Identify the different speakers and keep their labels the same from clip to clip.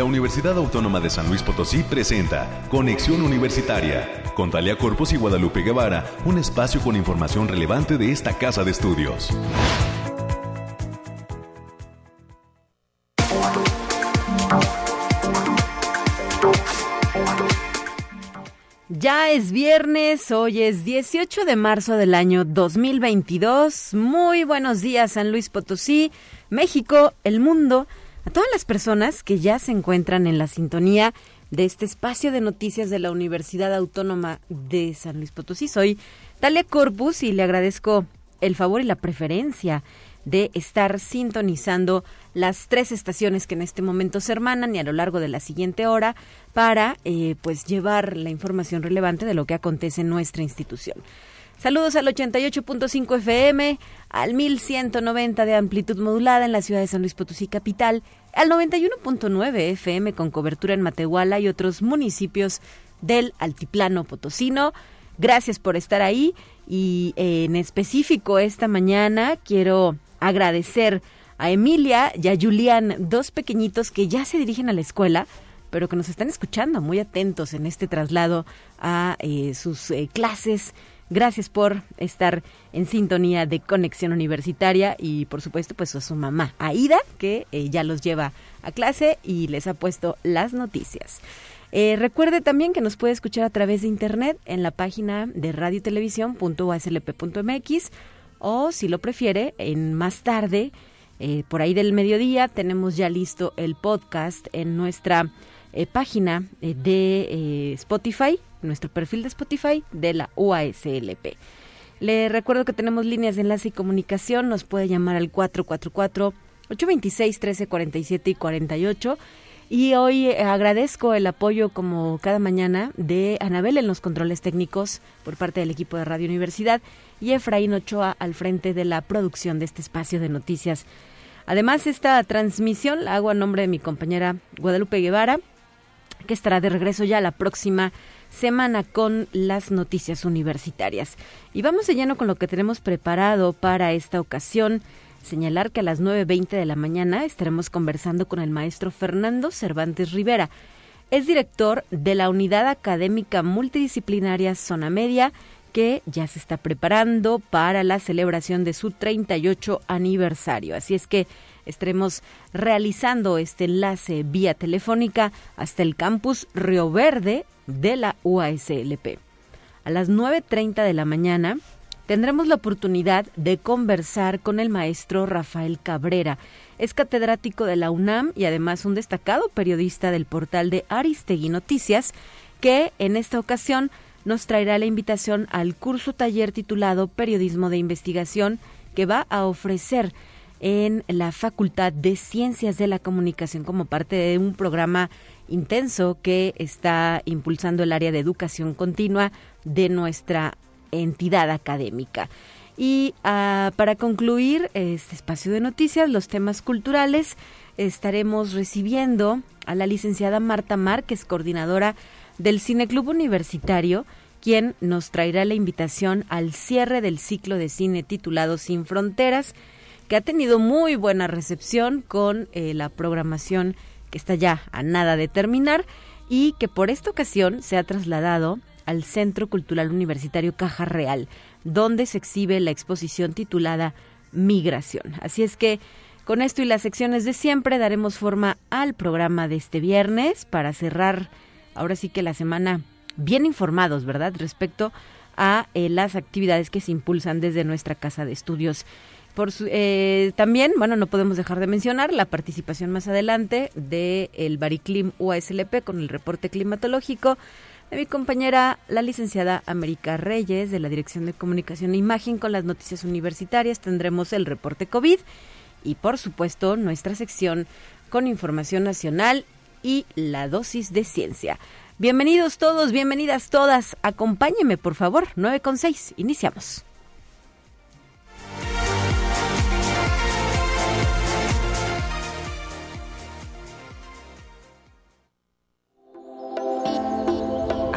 Speaker 1: la Universidad Autónoma de San Luis Potosí presenta Conexión Universitaria con Talia Corpus y Guadalupe Guevara, un espacio con información relevante de esta casa de estudios.
Speaker 2: Ya es viernes, hoy es 18 de marzo del año 2022. Muy buenos días San Luis Potosí, México, el mundo, todas las personas que ya se encuentran en la sintonía de este espacio de noticias de la Universidad Autónoma de San Luis Potosí. Soy Talia Corpus y le agradezco el favor y la preferencia de estar sintonizando las tres estaciones que en este momento se hermanan y a lo largo de la siguiente hora para eh, pues llevar la información relevante de lo que acontece en nuestra institución. Saludos al 88.5 FM, al 1190 de amplitud modulada en la ciudad de San Luis Potosí capital, al 91.9 FM con cobertura en Matehuala y otros municipios del altiplano potosino. Gracias por estar ahí y en específico esta mañana quiero agradecer a Emilia y a Julián, dos pequeñitos que ya se dirigen a la escuela, pero que nos están escuchando muy atentos en este traslado a eh, sus eh, clases. Gracias por estar en sintonía de Conexión Universitaria y por supuesto pues a su mamá, Aida, que eh, ya los lleva a clase y les ha puesto las noticias. recuerde también que nos puede escuchar a través de internet en la página de radiotelevisión.uslp.mx o si lo prefiere en más tarde eh, por ahí del mediodía tenemos ya listo el podcast en nuestra eh, página eh, de Spotify, nuestro perfil de Spotify de la UASLP. Le recuerdo que tenemos líneas de enlace y comunicación, nos puede llamar al 444 826 1347 y 48. Y hoy agradezco el apoyo, como cada mañana, de Anabel en los controles técnicos por parte del equipo de Radio Universidad y Efraín Ochoa al frente de la producción de este espacio de noticias Además, esta transmisión la hago a nombre de mi compañera Guadalupe Guevara, que estará de regreso ya la próxima semana con las noticias universitarias. Y vamos de lleno con lo que tenemos preparado para esta ocasión. Señalar que a las 9.20 de la mañana estaremos conversando con el maestro Fernando Cervantes Rivera. Es director de la Unidad Académica Multidisciplinaria Zona Media que ya se está preparando para la celebración de su 38 aniversario. Así es que estaremos realizando este enlace vía telefónica hasta el campus Río Verde de la UASLP. A las 9.30 de la mañana tendremos la oportunidad de conversar con el maestro Rafael Cabrera. Es catedrático de la UNAM y además un destacado periodista del portal de Aristegui Noticias, que en esta ocasión nos traerá la invitación al curso taller titulado Periodismo de Investigación que va a ofrecer en la Facultad de Ciencias de la Comunicación como parte de un programa intenso que está impulsando el área de educación continua de nuestra entidad académica. Y ah, para concluir este espacio de noticias, los temas culturales, estaremos recibiendo a la licenciada Marta Márquez, coordinadora del Cineclub Universitario, quien nos traerá la invitación al cierre del ciclo de cine titulado Sin Fronteras, que ha tenido muy buena recepción con eh, la programación que está ya a nada de terminar y que por esta ocasión se ha trasladado al Centro Cultural Universitario Caja Real, donde se exhibe la exposición titulada Migración. Así es que con esto y las secciones de siempre daremos forma al programa de este viernes para cerrar ahora sí que la semana bien informados, ¿verdad? Respecto a eh, las actividades que se impulsan desde nuestra casa de estudios. Por eh, también, bueno, no podemos dejar de mencionar la participación más adelante del el Bariclim UASLP con el reporte climatológico de mi compañera, la licenciada América Reyes, de la Dirección de Comunicación e Imagen con las noticias universitarias. Tendremos el reporte COVID y, por supuesto, nuestra sección con información nacional y la dosis de ciencia. Bienvenidos todos, bienvenidas todas. Acompáñeme, por favor. 9 con 6. Iniciamos.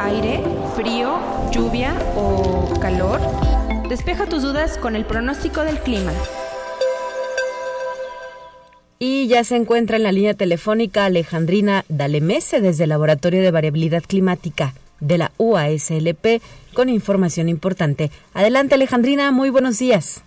Speaker 3: Aire, frío, lluvia o calor. Despeja tus dudas con el pronóstico del clima.
Speaker 2: Y ya se encuentra en la línea telefónica Alejandrina Dalemese desde el Laboratorio de Variabilidad Climática de la UASLP con información importante. Adelante Alejandrina, muy buenos días.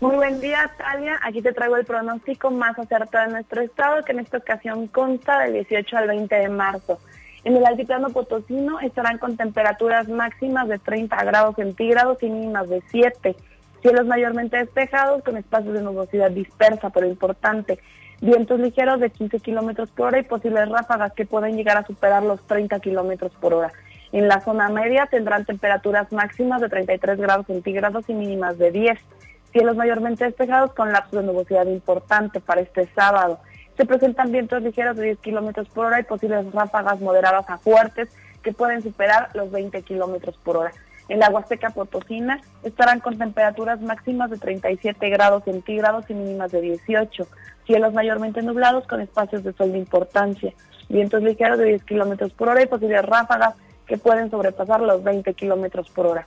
Speaker 4: Muy buen día, Talia. Aquí te traigo el pronóstico más acertado de nuestro estado, que en esta ocasión consta del 18 al 20 de marzo. En el altiplano potosino estarán con temperaturas máximas de 30 grados centígrados y mínimas de 7. Cielos mayormente despejados con espacios de nubosidad dispersa, pero importante. Vientos ligeros de 15 kilómetros por hora y posibles ráfagas que pueden llegar a superar los 30 kilómetros por hora. En la zona media tendrán temperaturas máximas de 33 grados centígrados y mínimas de 10 cielos mayormente despejados con lapsos de nubosidad importante para este sábado. Se presentan vientos ligeros de 10 kilómetros por hora y posibles ráfagas moderadas a fuertes que pueden superar los 20 kilómetros por hora. En la Huasteca Potosina estarán con temperaturas máximas de 37 grados centígrados y mínimas de 18. Cielos mayormente nublados con espacios de sol de importancia. Vientos ligeros de 10 kilómetros por hora y posibles ráfagas que pueden sobrepasar los 20 kilómetros por hora.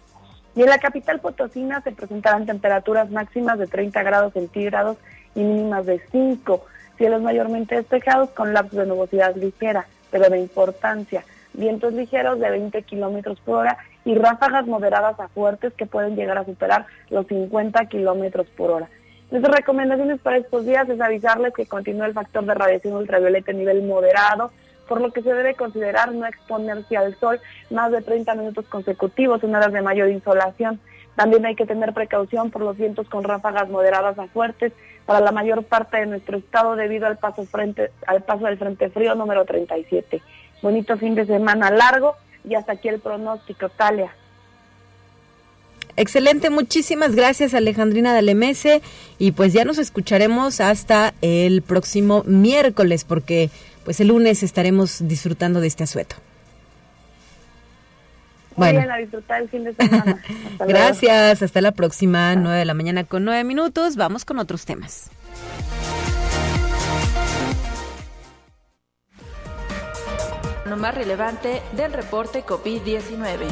Speaker 4: Y en la capital potosina se presentarán temperaturas máximas de 30 grados centígrados y mínimas de 5, cielos mayormente despejados con lapsos de nubosidad ligera, pero de importancia, vientos ligeros de 20 kilómetros por hora y ráfagas moderadas a fuertes que pueden llegar a superar los 50 kilómetros por hora. Nuestras recomendaciones para estos días es avisarles que continúa el factor de radiación ultravioleta a nivel moderado, por lo que se debe considerar no exponerse al sol más de 30 minutos consecutivos en horas de mayor insolación. También hay que tener precaución por los vientos con ráfagas moderadas a fuertes para la mayor parte de nuestro estado debido al paso, frente, al paso del Frente Frío número 37. Bonito fin de semana largo y hasta aquí el pronóstico, Talia.
Speaker 2: Excelente, muchísimas gracias Alejandrina Dalemese y pues ya nos escucharemos hasta el próximo miércoles porque pues el lunes estaremos disfrutando de este asueto.
Speaker 4: Bueno. a disfrutar el fin de semana.
Speaker 2: Gracias, hasta la próxima, nueve de la mañana con nueve minutos. Vamos con otros temas.
Speaker 5: Lo más relevante del reporte COVID-19.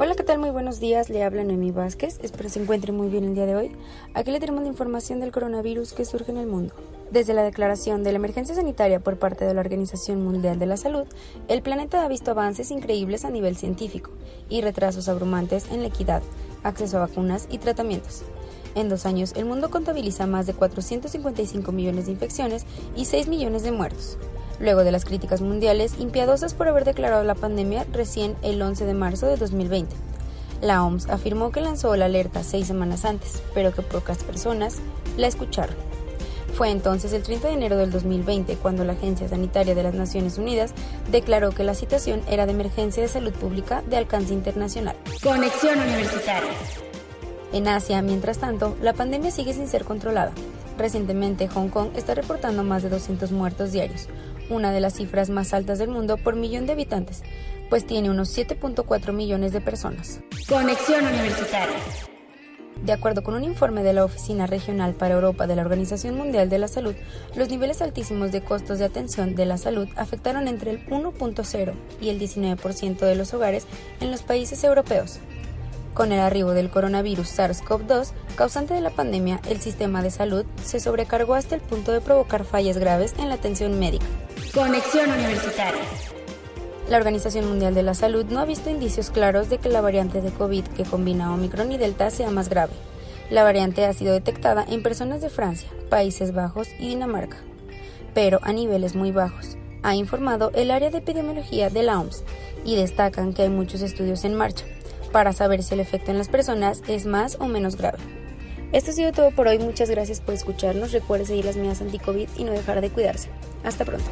Speaker 6: Hola, ¿qué tal? Muy buenos días. Le habla Noemí Vázquez. Espero se encuentre muy bien el día de hoy. Aquí le tenemos la información del coronavirus que surge en el mundo. Desde la declaración de la emergencia sanitaria por parte de la Organización Mundial de la Salud, el planeta ha visto avances increíbles a nivel científico y retrasos abrumantes en la equidad, acceso a vacunas y tratamientos. En dos años, el mundo contabiliza más de 455 millones de infecciones y 6 millones de muertos luego de las críticas mundiales impiadosas por haber declarado la pandemia recién el 11 de marzo de 2020. La OMS afirmó que lanzó la alerta seis semanas antes, pero que pocas personas la escucharon. Fue entonces el 30 de enero del 2020 cuando la Agencia Sanitaria de las Naciones Unidas declaró que la situación era de emergencia de salud pública de alcance internacional.
Speaker 5: Conexión Universitaria.
Speaker 6: En Asia, mientras tanto, la pandemia sigue sin ser controlada. Recientemente, Hong Kong está reportando más de 200 muertos diarios, una de las cifras más altas del mundo por millón de habitantes, pues tiene unos 7.4 millones de personas.
Speaker 5: Conexión Universitaria.
Speaker 6: De acuerdo con un informe de la Oficina Regional para Europa de la Organización Mundial de la Salud, los niveles altísimos de costos de atención de la salud afectaron entre el 1.0 y el 19% de los hogares en los países europeos. Con el arribo del coronavirus SARS-CoV-2, causante de la pandemia, el sistema de salud se sobrecargó hasta el punto de provocar fallas graves en la atención médica.
Speaker 5: Conexión Universitaria.
Speaker 6: La Organización Mundial de la Salud no ha visto indicios claros de que la variante de COVID que combina Omicron y Delta sea más grave. La variante ha sido detectada en personas de Francia, Países Bajos y Dinamarca, pero a niveles muy bajos, ha informado el área de epidemiología de la OMS, y destacan que hay muchos estudios en marcha para saber si el efecto en las personas es más o menos grave. Esto ha sido todo por hoy, muchas gracias por escucharnos, recuerde seguir las medidas anti-COVID y no dejar de cuidarse. Hasta pronto.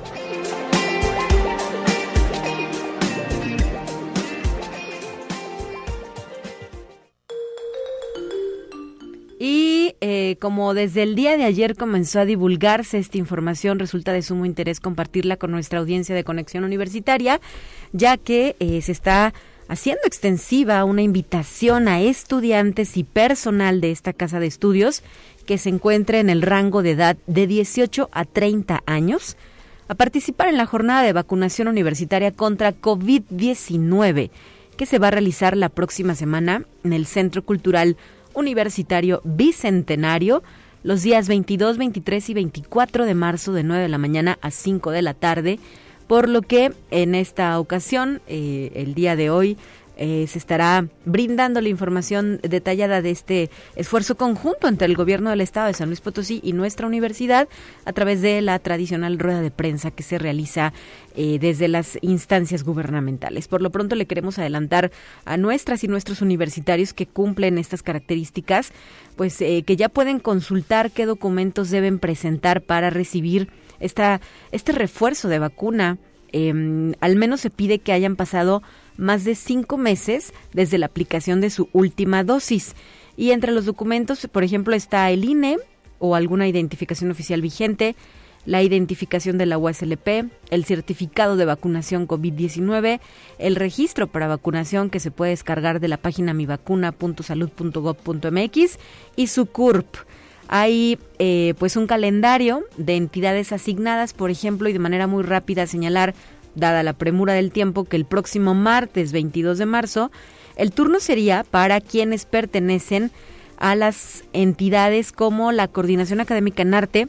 Speaker 2: Y eh, como desde el día de ayer comenzó a divulgarse esta información, resulta de sumo interés compartirla con nuestra audiencia de Conexión Universitaria, ya que eh, se está haciendo extensiva una invitación a estudiantes y personal de esta casa de estudios que se encuentre en el rango de edad de 18 a 30 años a participar en la jornada de vacunación universitaria contra COVID-19 que se va a realizar la próxima semana en el Centro Cultural Universitario Bicentenario los días 22, 23 y 24 de marzo de 9 de la mañana a 5 de la tarde, por lo que en esta ocasión, eh, el día de hoy, eh, se estará brindando la información detallada de este esfuerzo conjunto entre el gobierno del estado de San Luis Potosí y nuestra universidad a través de la tradicional rueda de prensa que se realiza eh, desde las instancias gubernamentales. Por lo pronto le queremos adelantar a nuestras y nuestros universitarios que cumplen estas características, pues eh, que ya pueden consultar qué documentos deben presentar para recibir esta, este refuerzo de vacuna. Em, al menos se pide que hayan pasado más de cinco meses desde la aplicación de su última dosis. Y entre los documentos, por ejemplo, está el INE o alguna identificación oficial vigente, la identificación de la USLP, el certificado de vacunación COVID-19, el registro para vacunación que se puede descargar de la página mivacuna.salud.gov.mx y su CURP. Hay eh, pues un calendario de entidades asignadas, por ejemplo, y de manera muy rápida señalar dada la premura del tiempo, que el próximo martes 22 de marzo el turno sería para quienes pertenecen a las entidades como la Coordinación Académica en Arte,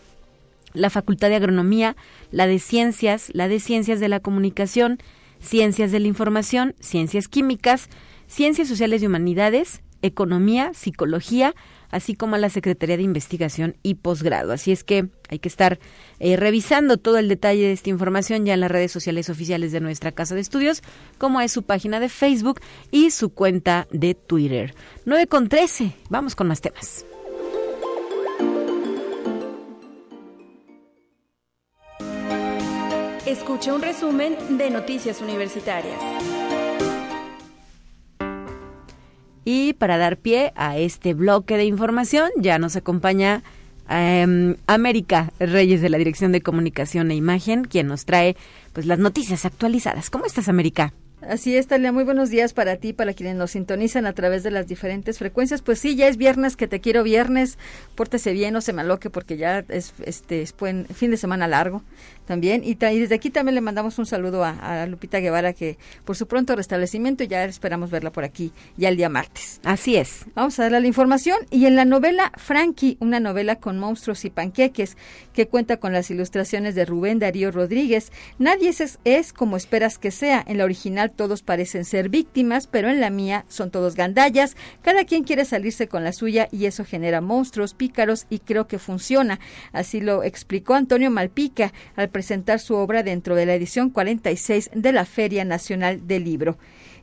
Speaker 2: la Facultad de Agronomía, la de Ciencias, la de Ciencias de la Comunicación, Ciencias de la Información, Ciencias Químicas, Ciencias Sociales y Humanidades, Economía, Psicología, así como a la Secretaría de Investigación y Posgrado. Así es que hay que estar eh, revisando todo el detalle de esta información ya en las redes sociales oficiales de nuestra Casa de Estudios, como es su página de Facebook y su cuenta de Twitter. 9 con 13, vamos con más temas.
Speaker 5: Escucha un resumen de Noticias Universitarias.
Speaker 2: Y para dar pie a este bloque de información, ya nos acompaña em, América Reyes de la Dirección de Comunicación e Imagen, quien nos trae pues las noticias actualizadas. ¿Cómo estás, América?
Speaker 7: Así es, Talia, muy buenos días para ti, para quienes nos sintonizan a través de las diferentes frecuencias. Pues sí, ya es viernes, que te quiero viernes, pórtese bien, no se maloque porque ya es este es fin de semana largo también. Y, desde aquí también le mandamos un saludo a, Lupita Guevara, que por su pronto restablecimiento ya esperamos verla por aquí ya el día martes.
Speaker 2: Así es.
Speaker 7: Vamos a darle la información. Y en la novela Frankie, una novela con monstruos y panqueques, que cuenta con las ilustraciones de Rubén Darío Rodríguez, nadie es, es como esperas que sea. En la original todos parecen ser víctimas, pero en la mía son todos gandallas. Cada quien quiere salirse con la suya y eso genera monstruos, pícaros y creo que funciona. Así lo explicó Antonio Malpica al presentar su obra dentro de la edición 46 de la Feria Nacional del Libro.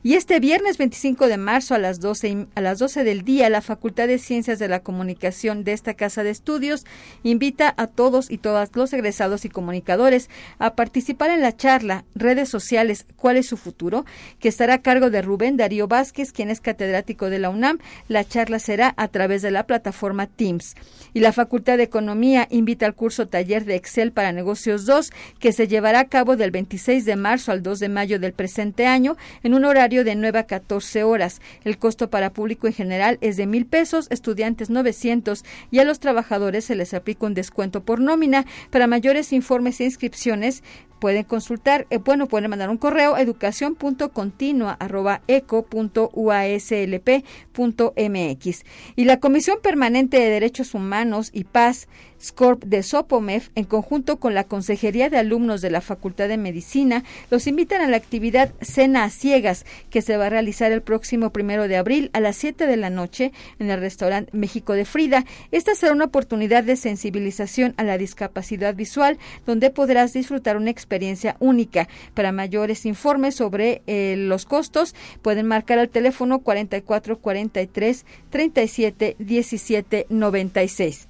Speaker 7: Y este viernes 25 de marzo a las 12, a las 12 del día, la Facultad de Ciencias de la Comunicación de esta Casa de Estudios invita a todos y todas los egresados y comunicadores a participar en la charla Redes Sociales, ¿cuál es su futuro? que estará a cargo de Rubén Darío Vázquez, quien es catedrático de la UNAM. La charla será a través de la plataforma Teams. Y la Facultad de Economía invita al curso Taller de Excel para Negocios 2, que se llevará a cabo del 26 de marzo al 2 de mayo del presente año en un horario de 9 a 14 horas. El costo para público en general es de mil pesos, estudiantes 900 y a los trabajadores se les aplica un descuento por nómina. Para mayores informes e inscripciones pueden consultar, eh, bueno, pueden mandar un correo educación.continua.eco.uaslp.mx. Y la Comisión Permanente de Derechos Humanos y Paz SCORP de SOPOMEF, en conjunto con la Consejería de Alumnos de la Facultad de Medicina, los invitan a la actividad Cena a Ciegas, que se va a realizar el próximo primero de abril a las 7 de la noche en el restaurante México de Frida. Esta será una oportunidad de sensibilización a la discapacidad visual, donde podrás disfrutar una experiencia única. Para mayores informes sobre eh, los costos, pueden marcar al teléfono 4443 37 17 96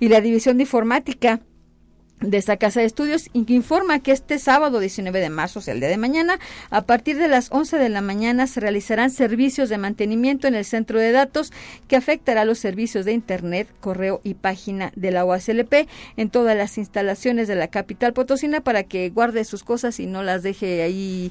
Speaker 7: y la División de Informática de esta casa de estudios informa que este sábado 19 de marzo, o sea, el día de mañana, a partir de las 11 de la mañana se realizarán servicios de mantenimiento en el centro de datos que afectará los servicios de Internet, correo y página de la OASLP en todas las instalaciones de la capital potosina para que guarde sus cosas y no las deje ahí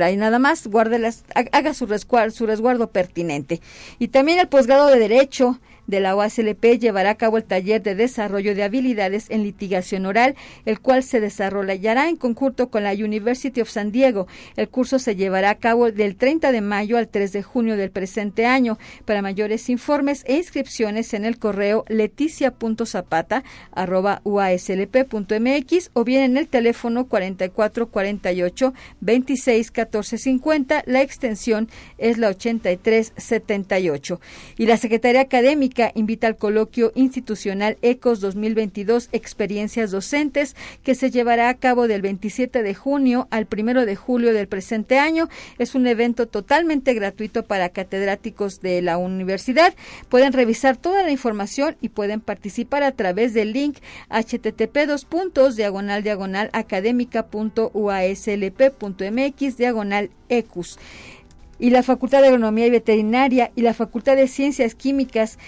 Speaker 7: ahí nada más, guárdelas, haga su resguardo, su resguardo pertinente. Y también el posgrado de Derecho de la OASLP llevará a cabo el taller de desarrollo de habilidades en litigación oral, el cual se desarrollará en conjunto con la University of San Diego. El curso se llevará a cabo del 30 de mayo al 3 de junio del presente año. Para mayores informes e inscripciones en el correo leticia.zapata@uaslp.mx o bien en el teléfono 4448 26 14 50. La extensión es la 8378. Y la Secretaría Académica invita al coloquio institucional ECOS 2022 Experiencias Docentes que se llevará a cabo del 27 de junio al 1 de julio del presente año. Es un evento totalmente gratuito para catedráticos de la universidad. Pueden revisar toda la información y pueden participar a través del link http dos puntos diagonal diagonal académica.uaslp.mx diagonal ecus y la Facultad de Agronomía y Veterinaria y la Facultad de Ciencias Químicas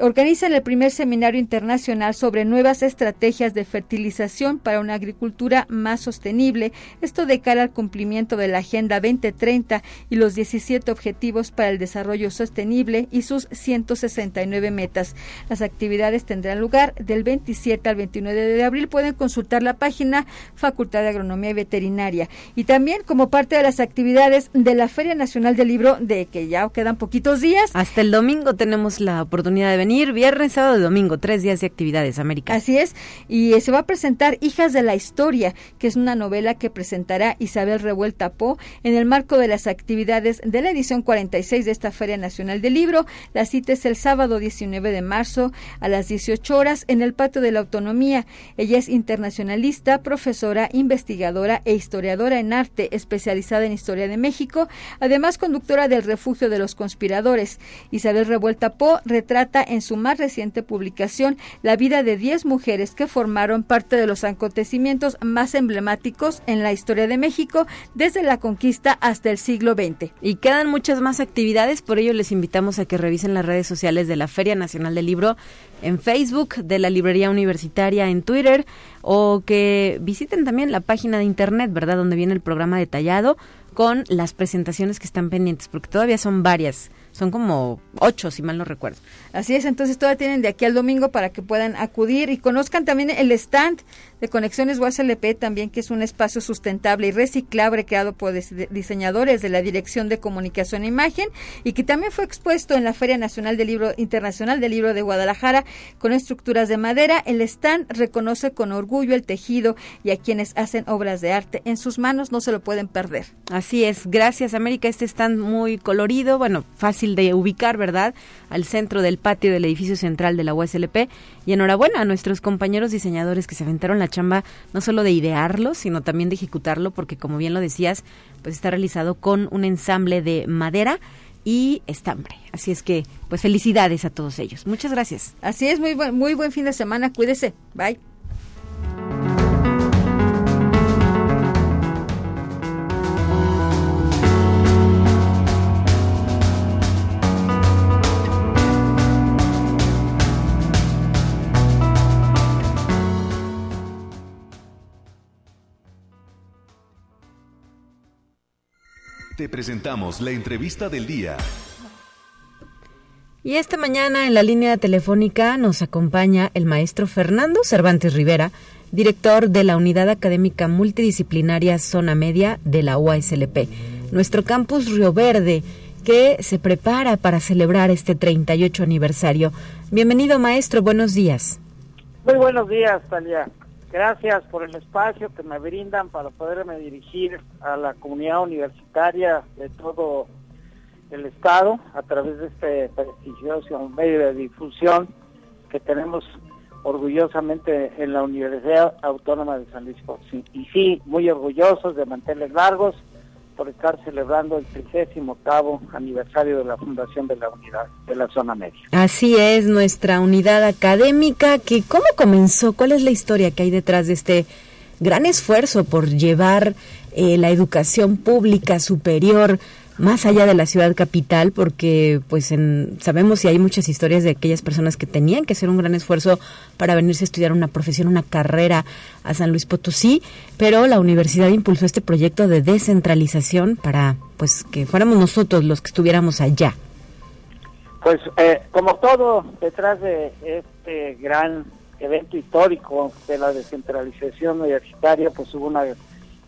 Speaker 7: organizan el primer seminario internacional sobre nuevas estrategias de fertilización para una agricultura más sostenible, esto de cara al cumplimiento de la Agenda 2030 y los 17 Objetivos para el Desarrollo Sostenible y sus 169 metas. Las actividades tendrán lugar del 27 al 29 de abril. Pueden consultar la página Facultad de Agronomía y Veterinaria. Y también como parte de las actividades de la Feria Nacional del Libro, de que ya quedan poquitos días.
Speaker 2: Hasta el domingo tenemos la oportunidad de viernes, sábado y domingo, tres días de actividades, América.
Speaker 7: Así es, y eh, se va a presentar Hijas de la Historia, que es una novela que presentará Isabel Revuelta Po en el marco de las actividades de la edición 46 de esta Feria Nacional del Libro. La cita es el sábado 19 de marzo a las 18 horas en el Patio de la Autonomía. Ella es internacionalista, profesora, investigadora e historiadora en arte, especializada en historia de México, además conductora del Refugio de los Conspiradores. Isabel Revuelta Po retrata su más reciente publicación la vida de 10 mujeres que formaron parte de los acontecimientos más emblemáticos en la historia de México desde la conquista hasta el siglo XX.
Speaker 2: Y quedan muchas más actividades, por ello les invitamos a que revisen las redes sociales de la Feria Nacional del Libro en Facebook, de la Librería Universitaria en Twitter o que visiten también la página de internet, ¿verdad? Donde viene el programa detallado con las presentaciones que están pendientes, porque todavía son varias son como ocho, si mal no recuerdo.
Speaker 7: Así es, entonces todavía tienen de aquí al domingo para que puedan acudir y conozcan también el stand de Conexiones UASLP también, que es un espacio sustentable y reciclable creado por diseñadores de la Dirección de Comunicación e Imagen y que también fue expuesto en la Feria Nacional del Libro Internacional del Libro de Guadalajara con estructuras de madera. El stand reconoce con orgullo el tejido y a quienes hacen obras de arte en sus manos no se lo pueden perder.
Speaker 2: Así es, gracias América, este stand muy colorido, bueno, fácil de ubicar, ¿verdad? Al centro del patio del edificio central de la USLP. Y enhorabuena a nuestros compañeros diseñadores que se aventaron la chamba no solo de idearlo, sino también de ejecutarlo, porque como bien lo decías, pues está realizado con un ensamble de madera y estambre. Así es que, pues felicidades a todos ellos. Muchas gracias.
Speaker 7: Así es, muy buen, muy buen fin de semana. Cuídese. Bye.
Speaker 1: Te presentamos la entrevista del día.
Speaker 2: Y esta mañana en la línea telefónica nos acompaña el maestro Fernando Cervantes Rivera, director de la Unidad Académica Multidisciplinaria Zona Media de la UASLP, nuestro campus Río Verde, que se prepara para celebrar este 38 aniversario. Bienvenido maestro, buenos días.
Speaker 8: Muy buenos días, Talia. Gracias por el espacio que me brindan para poderme dirigir a la comunidad universitaria de todo el Estado a través de este prestigioso medio de difusión que tenemos orgullosamente en la Universidad Autónoma de San Luis Potosí. Y sí, muy orgullosos de mantenerles largos por estar celebrando el 38 aniversario de la fundación de la unidad de la zona media.
Speaker 2: Así es, nuestra unidad académica, que ¿cómo comenzó? ¿Cuál es la historia que hay detrás de este gran esfuerzo por llevar eh, la educación pública superior más allá de la ciudad capital, porque pues en, sabemos y hay muchas historias de aquellas personas que tenían que hacer un gran esfuerzo para venirse a estudiar una profesión, una carrera a San Luis Potosí, pero la universidad impulsó este proyecto de descentralización para pues que fuéramos nosotros los que estuviéramos allá.
Speaker 8: Pues eh, como todo detrás de este gran evento histórico de la descentralización universitaria, pues hubo una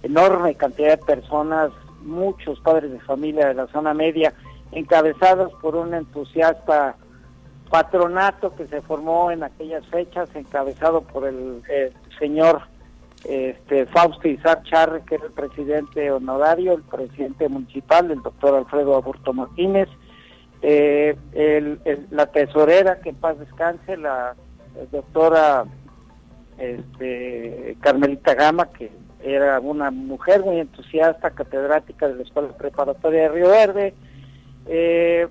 Speaker 8: enorme cantidad de personas, muchos padres de familia de la zona media, encabezados por un entusiasta patronato que se formó en aquellas fechas, encabezado por el, señor este, Fausto Isaac Charre, que era el presidente honorario, el presidente municipal, el doctor Alfredo Aburto Martínez, eh, la tesorera, que en paz descanse, la doctora este, Carmelita Gama, que era una mujer muy entusiasta, catedrática de la Escuela Preparatoria de Río Verde. Eh,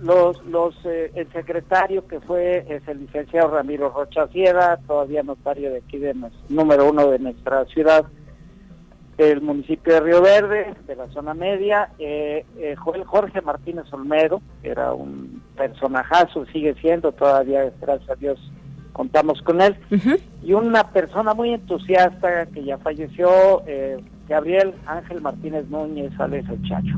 Speaker 8: los, los, eh, el secretario que fue es el licenciado Ramiro Rocha Sierra, todavía notario de aquí de número uno de nuestra ciudad, el municipio de Río Verde, de la zona media, eh, eh Jorge Martínez Olmedo, era un personajazo, sigue siendo todavía, gracias a Dios, contamos con él, y una persona muy entusiasta que ya falleció, eh, Gabriel Ángel Martínez Núñez Alex el Chacho.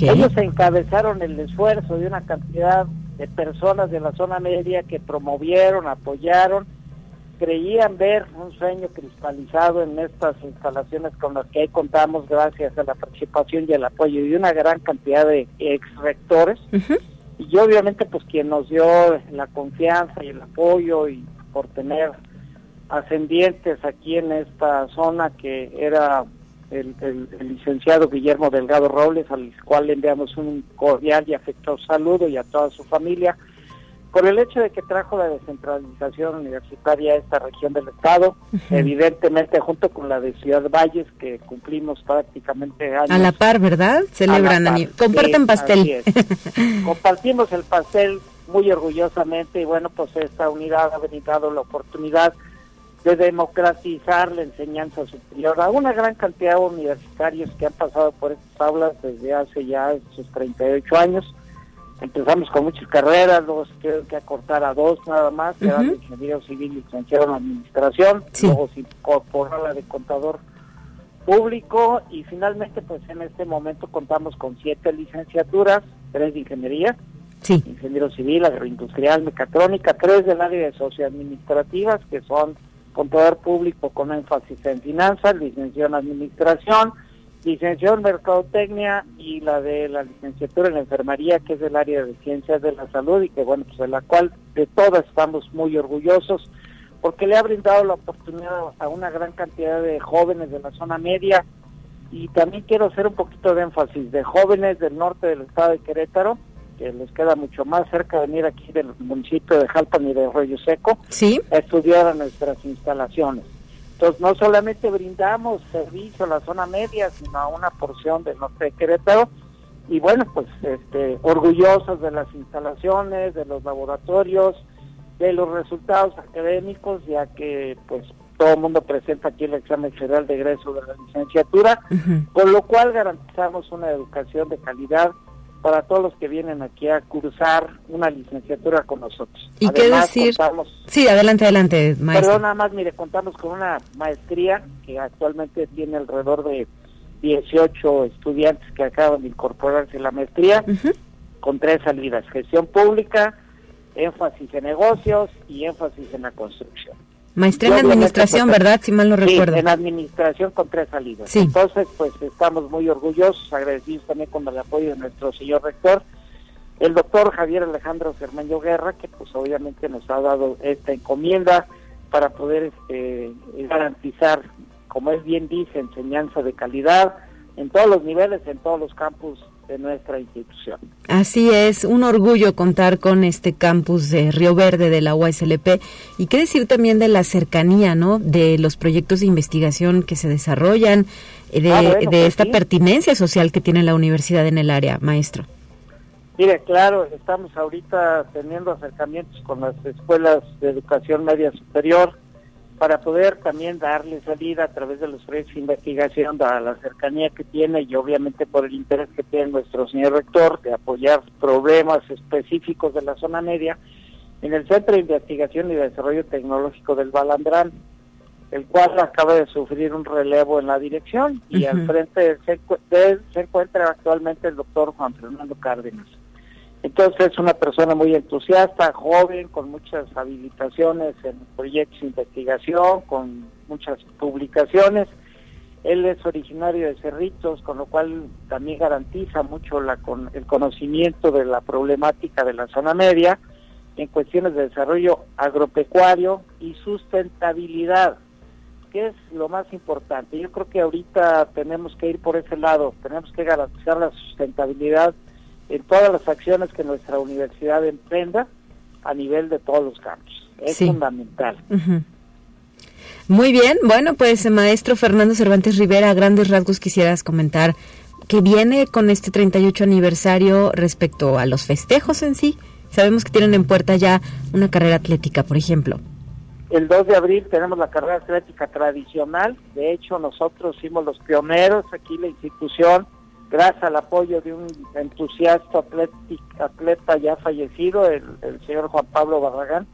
Speaker 8: Ellos encabezaron el esfuerzo de una cantidad de personas de la zona media que promovieron, apoyaron, creían ver un sueño cristalizado en estas instalaciones con las que hoy contamos gracias a la participación y el apoyo de una gran cantidad de ex rectores. Y obviamente pues quien nos dio la confianza y el apoyo y por tener ascendientes aquí en esta zona que era el, licenciado Guillermo Delgado Robles, al cual le enviamos un cordial y afectuoso saludo y a toda su familia, por el hecho de que trajo la descentralización universitaria a esta región del estado, evidentemente junto con la de Ciudad Valles, que cumplimos prácticamente
Speaker 2: años. A la par, ¿verdad? Celebran, comparten pastel.
Speaker 8: Compartimos el pastel muy orgullosamente y bueno, pues esta unidad ha brindado la oportunidad de democratizar la enseñanza superior a una gran cantidad de universitarios que han pasado por estas aulas desde hace ya sus 38 años. Empezamos con muchas carreras, luego se tuvieron que acortar a dos nada más, que eran ingeniero civil licenciado en administración, luego se incorporó la de contador público y finalmente pues en este momento contamos con siete licenciaturas, tres de ingeniería, ingeniero civil, agroindustrial, mecatrónica, tres del área de socioadministrativas que son contador público con énfasis en finanzas, licenciado en administración, licenciado en mercadotecnia y la de la licenciatura en enfermería, que es del área de ciencias de la salud y que bueno, pues de la cual de todas estamos muy orgullosos porque le ha brindado la oportunidad a una gran cantidad de jóvenes de la zona media. Y también quiero hacer un poquito de énfasis de jóvenes del norte del estado de Querétaro que les queda mucho más cerca de venir aquí del municipio de Jalpan y de Arroyo Seco,
Speaker 2: ¿Sí?
Speaker 8: a estudiar a nuestras instalaciones. Entonces, no solamente brindamos servicio a la zona media, sino a una porción del norte de Querétaro, y bueno, pues este, orgullosos de las instalaciones, de los laboratorios, de los resultados académicos, ya que pues todo el mundo presenta aquí el examen federal de egreso de la licenciatura, con lo cual garantizamos una educación de calidad para todos los que vienen aquí a cursar una licenciatura con nosotros.
Speaker 2: ¿Y qué decir? sí, adelante, adelante,
Speaker 8: maestro. Pero nada más, mire, contamos con una maestría que actualmente tiene alrededor de 18 estudiantes que acaban de incorporarse a la maestría, con tres salidas, gestión pública, énfasis en negocios y énfasis en la construcción.
Speaker 2: Maestría en administración, ¿verdad? Si mal no recuerdo.
Speaker 8: en administración con tres salidas. Entonces, pues estamos muy orgullosos, agradecidos también con el apoyo de nuestro señor rector, el doctor Javier Alejandro Cermeño Guerra, que pues obviamente nos ha dado esta encomienda para poder este, garantizar, como es bien dice, enseñanza de calidad en todos los niveles, en todos los campus de nuestra institución.
Speaker 2: Así es, un orgullo contar con este campus de Río Verde de la UASLP y qué decir también de la cercanía, ¿no? De los proyectos de investigación que se desarrollan, eh, de, ah, de pues esta pertinencia social que tiene la universidad en el área, maestro.
Speaker 8: Mire, claro, estamos ahorita teniendo acercamientos con las escuelas de educación media superior, para poder también darle salida a través de los proyectos de investigación, a la cercanía que tiene y obviamente por el interés que tiene nuestro señor rector de apoyar problemas específicos de la zona media en el Centro de Investigación y Desarrollo Tecnológico del Balandrán, el cual acaba de sufrir un relevo en la dirección y al frente se, se encuentra actualmente el doctor Juan Fernando Cárdenas. Entonces es una persona muy entusiasta, joven, con muchas habilitaciones en proyectos de investigación, con muchas publicaciones. Él es originario de Cerritos, con lo cual también garantiza mucho el conocimiento de la problemática de la zona media en cuestiones de desarrollo agropecuario y sustentabilidad, que es lo más importante. Yo creo que ahorita tenemos que ir por ese lado, tenemos que garantizar la sustentabilidad en todas las acciones que nuestra universidad emprenda a nivel de todos los campos. Es fundamental.
Speaker 2: Muy bien, bueno, pues maestro Fernando Cervantes Rivera, a grandes rasgos quisieras comentar qué viene con este 38 aniversario respecto a los festejos en sí. Sabemos que tienen en puerta ya una carrera atlética, por ejemplo.
Speaker 8: El 2 de abril tenemos la carrera atlética tradicional. De hecho, nosotros fuimos los pioneros aquí, la institución, gracias al apoyo de un entusiasta atleta ya fallecido, el, señor Juan Pablo Barragán.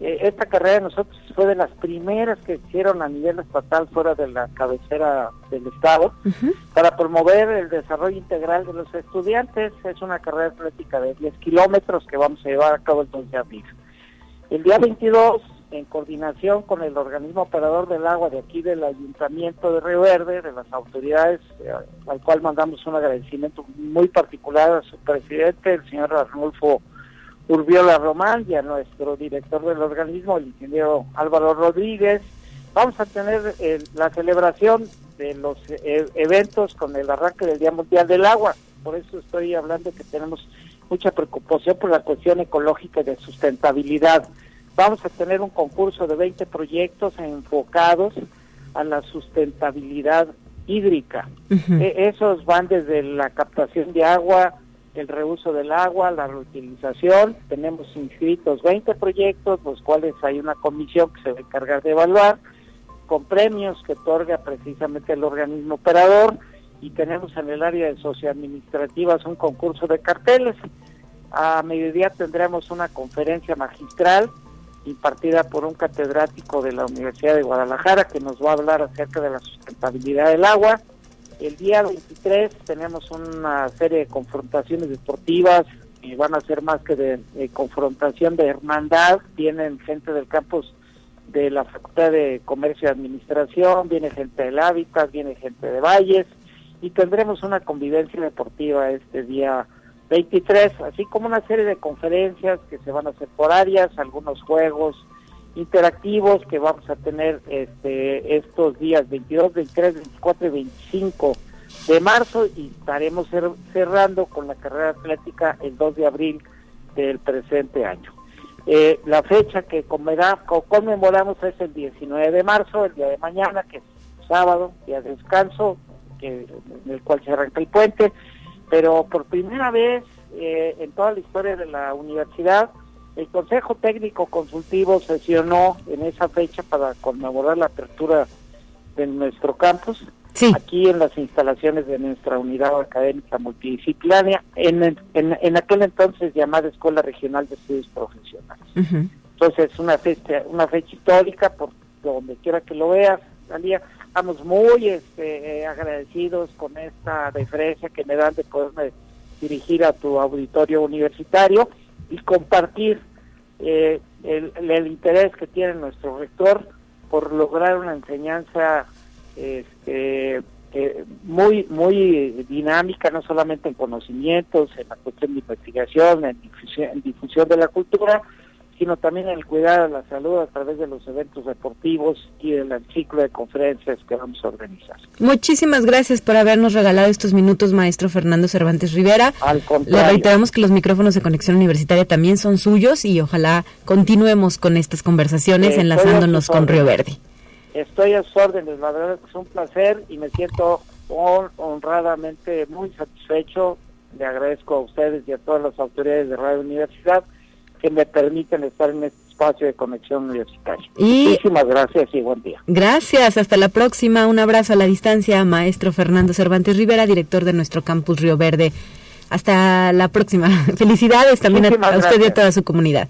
Speaker 8: Eh, esta carrera de nosotros fue de las primeras que hicieron a nivel estatal fuera de la cabecera del Estado para promover el desarrollo integral de los estudiantes. Es una carrera atlética de 10 kilómetros que vamos a llevar a cabo el 2 de abril. El día 22 en coordinación con el organismo operador del agua de aquí del Ayuntamiento de Río Verde, de las autoridades, eh, al cual mandamos un agradecimiento muy particular a su presidente, el señor Arnulfo Urbiola Román, y a nuestro director del organismo, el ingeniero Álvaro Rodríguez. Vamos a tener eh, la celebración de los eh, eventos con el arranque del Día Mundial del Agua. Por eso estoy hablando que tenemos mucha preocupación por la cuestión ecológica y de sustentabilidad. Vamos a tener un concurso de 20 proyectos enfocados a la sustentabilidad hídrica. E, esos van desde la captación de agua, el reuso del agua, la reutilización. Tenemos inscritos 20 proyectos, los cuales hay una comisión que se va a encargar de evaluar, con premios que otorga precisamente el organismo operador. Y tenemos en el área de socioadministrativas un concurso de carteles. A mediodía tendremos una conferencia magistral impartida por un catedrático de la Universidad de Guadalajara que nos va a hablar acerca de la sustentabilidad del agua. El día 23 tenemos una serie de confrontaciones deportivas y van a ser más que de, confrontación de hermandad. Vienen gente del campus de la Facultad de Comercio y Administración, viene gente del Hábitat, viene gente de Valles y tendremos una convivencia deportiva este día 23, así como una serie de conferencias que se van a hacer por áreas, algunos juegos interactivos que vamos a tener este, estos días 22, 23, 24 y 25 de marzo y estaremos cerrando con la carrera atlética el 2 de abril del presente año. Eh, la fecha que conmemoramos es el 19 de marzo, el día de mañana, que es sábado, día de descanso, que, en el cual se arranca el puente, pero por primera vez eh, en toda la historia de la universidad, el Consejo Técnico Consultivo sesionó en esa fecha para conmemorar la apertura de nuestro campus, aquí en las instalaciones de nuestra unidad académica multidisciplinaria, en, en, aquel entonces llamada Escuela Regional de Estudios Profesionales. Entonces, es una fecha, una fecha histórica, por donde quiera que lo veas, Talía, estamos muy este, eh, agradecidos con esta deferencia que me dan de poderme dirigir a tu auditorio universitario y compartir eh, el, interés que tiene nuestro rector por lograr una enseñanza este, muy muy dinámica, no solamente en conocimientos, en la cuestión de investigación, en en difusión de la cultura, sino también el cuidado de la salud a través de los eventos deportivos y del ciclo de conferencias que vamos a organizar.
Speaker 2: Muchísimas gracias por habernos regalado estos minutos, maestro Fernando Cervantes Rivera.
Speaker 8: Al contrario.
Speaker 2: Le reiteramos que los micrófonos de conexión universitaria también son suyos y ojalá continuemos con estas conversaciones enlazándonos con Río Verde.
Speaker 8: Estoy a sus órdenes, la verdad es que es un placer y me siento honradamente muy satisfecho. Le agradezco a ustedes y a todas las autoridades de Radio Universidad que me permiten estar en este espacio de conexión universitaria. Muchísimas gracias y buen día.
Speaker 2: Gracias, hasta la próxima. Un abrazo a la distancia, maestro Fernando Cervantes Rivera, director de nuestro campus Río Verde. Hasta la próxima. Felicidades también a, usted y a toda su comunidad.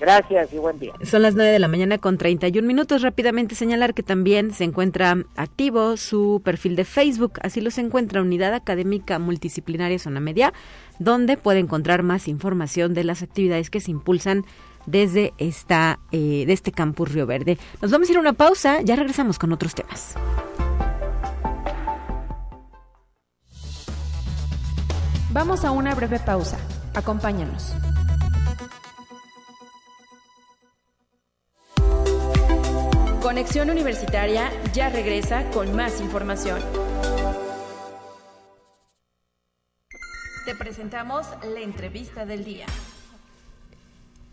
Speaker 8: Gracias y buen día.
Speaker 2: Son las 9 de la mañana con 31 minutos. Rápidamente señalar que también se encuentra activo su perfil de Facebook. Así lo se encuentra Unidad Académica Multidisciplinaria Zona Media, donde puede encontrar más información de las actividades que se impulsan desde esta, eh, de este campus Río Verde. Nos vamos a ir a una pausa. Ya regresamos con otros temas.
Speaker 3: Vamos a una breve pausa. Acompáñanos. Conexión Universitaria ya regresa con más información. Te presentamos la entrevista del día.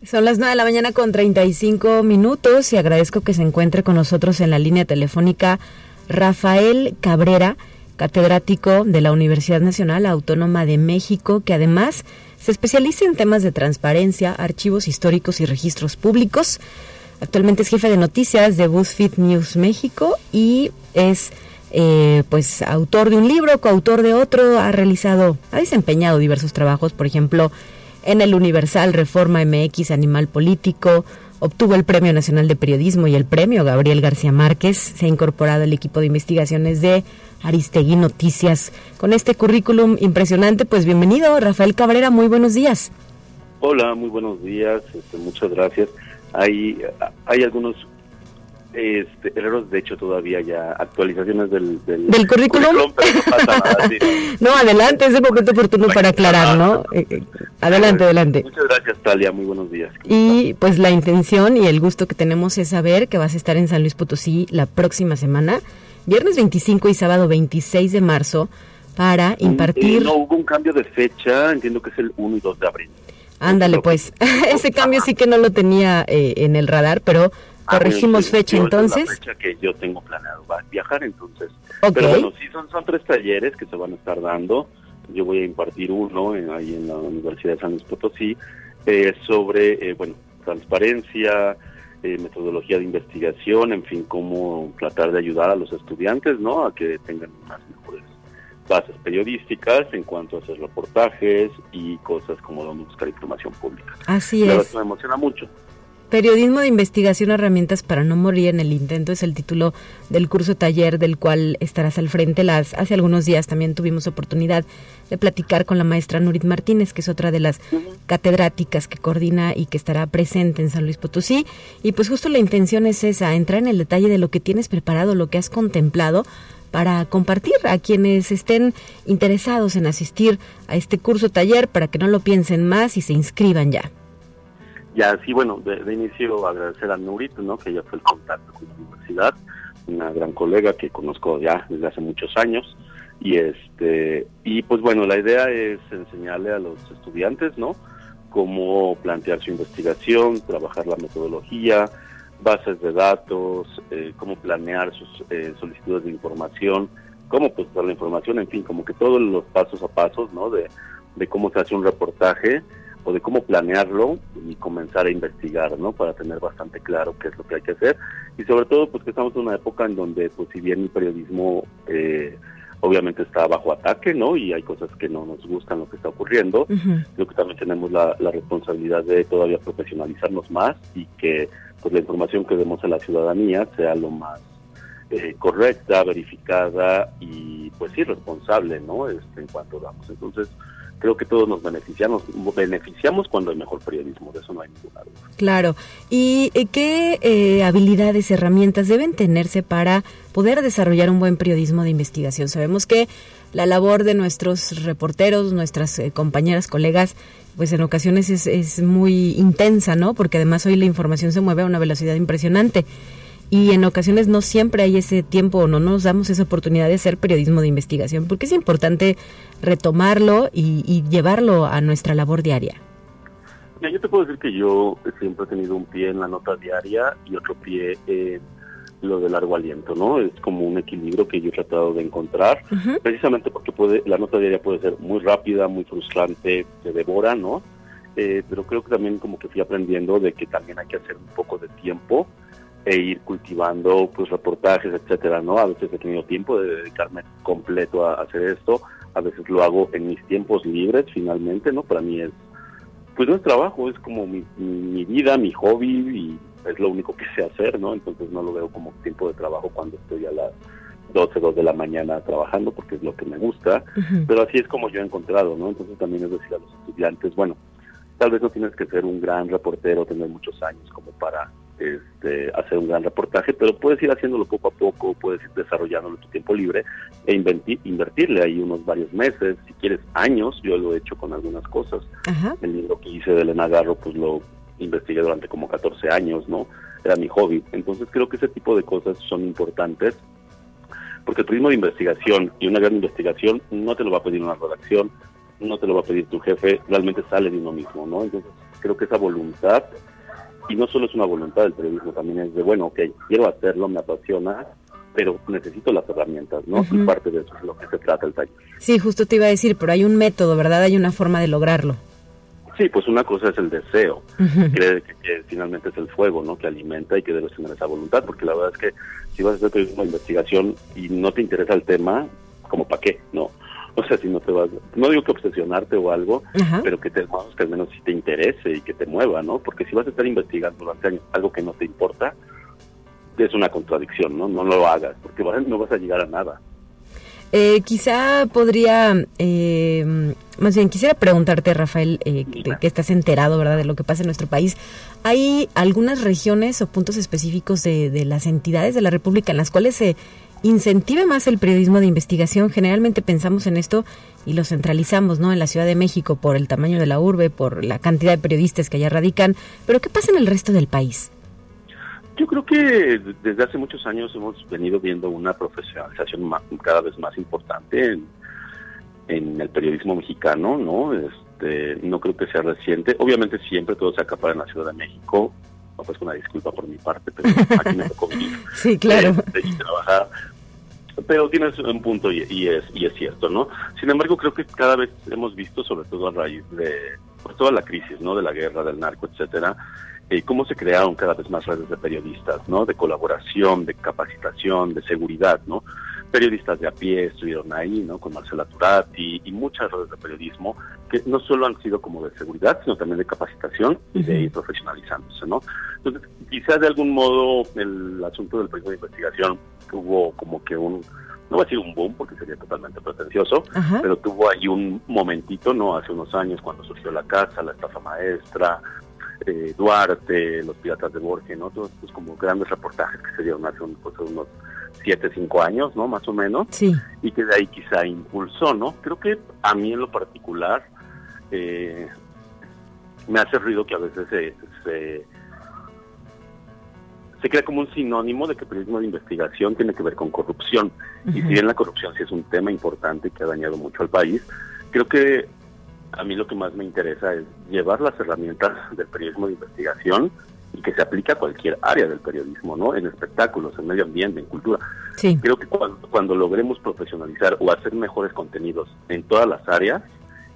Speaker 2: Son las 9 de la mañana con 35 minutos y agradezco que se encuentre con nosotros en la línea telefónica Rafael Cabrera, catedrático de la Universidad Nacional Autónoma de México, que además se especializa en temas de transparencia, archivos históricos y registros públicos. Actualmente es jefe de noticias de BuzzFeed News México y es eh, pues autor de un libro, coautor de otro, ha realizado, ha desempeñado diversos trabajos, por ejemplo, en el Universal Reforma MX Animal Político, obtuvo el Premio Nacional de Periodismo y el Premio Gabriel García Márquez, se ha incorporado al equipo de investigaciones de Aristegui Noticias. Con este currículum impresionante, pues bienvenido, Rafael Cabrera, muy buenos días.
Speaker 9: Hola, muy buenos días, este, muchas gracias hay, hay algunos este, errores, de hecho todavía ya actualizaciones del,
Speaker 2: del, currículum. no, adelante, es el momento oportuno para aclarar, ¿no? Eh, eh, adelante, adelante.
Speaker 9: Muchas gracias, Talia, muy buenos días.
Speaker 2: Y pues la intención y el gusto que tenemos es saber que vas a estar en San Luis Potosí la próxima semana, viernes 25 y sábado 26 de marzo, para mm, impartir...
Speaker 9: no hubo un cambio de fecha, entiendo que es el 1 y 2 de abril.
Speaker 2: Ándale, pues. Ese cambio sí que no lo tenía eh, en el radar, pero ah, corregimos fecha entonces.
Speaker 9: la fecha que yo tengo planeado viajar, entonces. Pero bueno, sí, son, son tres talleres que se van a estar dando. Yo voy a impartir uno ahí en la Universidad de San Luis Potosí eh, sobre, eh, bueno, transparencia, metodología de investigación, en fin, cómo tratar de ayudar a los estudiantes, ¿no? A que tengan más mejores bases periodísticas en cuanto a hacer reportajes y cosas como donde buscar información pública.
Speaker 2: Así es.
Speaker 9: me emociona mucho.
Speaker 2: Periodismo de investigación, herramientas para no morir en el intento es el título del curso taller del cual estarás al frente. Las hace algunos días también tuvimos oportunidad de platicar con la maestra Nurit Martínez, que es otra de las catedráticas que coordina y que estará presente en San Luis Potosí. Y pues justo la intención es esa, entrar en el detalle de lo que tienes preparado, lo que has contemplado para compartir a quienes estén interesados en asistir a este curso taller para que no lo piensen más y se inscriban ya.
Speaker 9: Ya, sí, bueno, de, inicio agradecer a Nurit, ¿no? que ella fue el contacto con la universidad, una gran colega que conozco ya desde hace muchos años. Y este y pues bueno, la idea es enseñarle a los estudiantes, ¿no? Cómo plantear su investigación, trabajar la metodología, bases de datos, eh, cómo planear sus eh, solicitudes de información, cómo procesar la información, en fin, como que todos los pasos a pasos, ¿no? De, de cómo se hace un reportaje o de cómo planearlo y comenzar a investigar, ¿no? Para tener bastante claro qué es lo que hay que hacer y sobre todo, pues que estamos en una época en donde, pues si bien el periodismo eh, obviamente está bajo ataque, ¿no? Y hay cosas que no nos gustan lo que está ocurriendo. Creo que también tenemos la, la, responsabilidad de todavía profesionalizarnos más y que pues la información que demos a la ciudadanía sea lo más eh, correcta, verificada y pues sí responsable, ¿no? Este, en cuanto damos. Entonces, creo que todos nos beneficiamos, beneficiamos cuando hay mejor periodismo, de eso no hay ninguna duda.
Speaker 2: Claro. ¿Y eh, qué eh, habilidades, herramientas deben tenerse para poder desarrollar un buen periodismo de investigación? Sabemos que la labor de nuestros reporteros, nuestras compañeras, colegas, pues en ocasiones es, es muy intensa, ¿no? Porque además hoy la información se mueve a una velocidad impresionante y en ocasiones no siempre hay ese tiempo o no nos damos esa oportunidad de hacer periodismo de investigación, porque es importante retomarlo y, llevarlo a nuestra labor diaria.
Speaker 9: yo te puedo decir que yo siempre he tenido un pie en la nota diaria y otro pie en lo de largo aliento, ¿no? Es como un equilibrio que yo he tratado de encontrar, precisamente porque puede, la nota diaria puede ser muy rápida, muy frustrante, se devora, ¿no? eh, pero creo que también como que fui aprendiendo de que también hay que hacer un poco de tiempo e ir cultivando pues reportajes, etcétera, ¿no? A veces he tenido tiempo de dedicarme completo a hacer esto, a veces lo hago en mis tiempos libres finalmente, ¿no? Para mí es, pues no es trabajo, es como mi, mi vida, mi hobby y es lo único que sé hacer, ¿no? Entonces no lo veo como tiempo de trabajo cuando estoy a las 12, 2 de la mañana trabajando porque es lo que me gusta, pero así es como yo he encontrado, ¿no? Entonces también es decir a los estudiantes, bueno, tal vez no tienes que ser un gran reportero, tener muchos años como para este, hacer un gran reportaje, pero puedes ir haciéndolo poco a poco, puedes ir desarrollándolo en tu tiempo libre e invertirle ahí unos varios meses, si quieres años, yo lo he hecho con algunas cosas. El libro que hice de Elena Garro, pues lo investigué durante como 14 años, ¿no? Era mi hobby. Entonces creo que ese tipo de cosas son importantes porque el turismo de investigación y una gran investigación no te lo va a pedir una redacción, no te lo va a pedir tu jefe, realmente sale de uno mismo, ¿no? Entonces creo que esa voluntad, y no solo es una voluntad del periodismo, también es de, bueno, ok, quiero hacerlo, me apasiona, pero necesito las herramientas, ¿no? Y parte de eso es lo que se trata el taller.
Speaker 2: Sí, justo te iba a decir, pero hay un método, ¿verdad? Hay una forma de lograrlo.
Speaker 9: Sí, pues una cosa es el deseo, que, finalmente es el fuego, ¿no? Que alimenta y que debes tener esa voluntad, porque la verdad es que si vas a hacer periodismo de investigación y no te interesa el tema, como para qué, ¿no? O sea, si no te vas, no digo que obsesionarte o algo, pero que, te, que al menos si te interese y que te mueva, ¿no? Porque si vas a estar investigando durante años algo que no te importa, es una contradicción, ¿no? No lo hagas, porque no vas a llegar a nada.
Speaker 2: Eh, quizá podría, eh, más bien quisiera preguntarte, Rafael, eh, que, estás enterado, ¿verdad?, de lo que pasa en nuestro país. ¿Hay algunas regiones o puntos específicos de, de las entidades de la República en las cuales se incentive más el periodismo de investigación? Generalmente pensamos en esto y lo centralizamos, ¿no?, en la Ciudad de México por el tamaño de la urbe, por la cantidad de periodistas que allá radican. Pero ¿qué pasa en el resto del país?
Speaker 9: Yo creo que desde hace muchos años hemos venido viendo una profesionalización cada vez más importante en, el periodismo mexicano, ¿no? Este, no creo que sea reciente. Obviamente siempre todo se acapara en la Ciudad de México. No, pues una disculpa por mi parte, pero aquí me tocó vivir.
Speaker 2: sí, claro.
Speaker 9: Este, y trabajar. Pero tienes un punto y, es y es cierto, ¿no? Sin embargo, creo que cada vez hemos visto, sobre todo a raíz de pues, toda la crisis, ¿no? De la guerra, del narco, etcétera, eh, cómo se crearon cada vez más redes de periodistas, ¿no? De colaboración, de capacitación, de seguridad, ¿no? Periodistas de a pie estuvieron ahí, ¿no? Con Marcela Turati y muchas redes de periodismo que no solo han sido como de seguridad, sino también de capacitación y de ir profesionalizándose, ¿no? Entonces, quizás de algún modo el asunto del periodismo de investigación tuvo como que un, no va a decir un boom porque sería totalmente pretencioso, pero tuvo ahí un momentito, ¿no? Hace unos años cuando surgió la casa, la estafa maestra, eh, Duarte, Los Piratas de Borges, ¿no? Todos pues, como grandes reportajes que se dieron hace pues, unos 7, 5 años, ¿no? Más o menos.
Speaker 2: Sí.
Speaker 9: Y que de ahí quizá impulsó, ¿no? Creo que a mí en lo particular eh, me hace ruido que a veces se, se, crea como un sinónimo de que el periodismo de investigación tiene que ver con corrupción. Y si bien la corrupción sí es un tema importante que ha dañado mucho al país, creo que a mí lo que más me interesa es llevar las herramientas del periodismo de investigación y que se aplique a cualquier área del periodismo, ¿no? En espectáculos, en medio ambiente, en cultura.
Speaker 2: Sí.
Speaker 9: Creo que cuando, logremos profesionalizar o hacer mejores contenidos en todas las áreas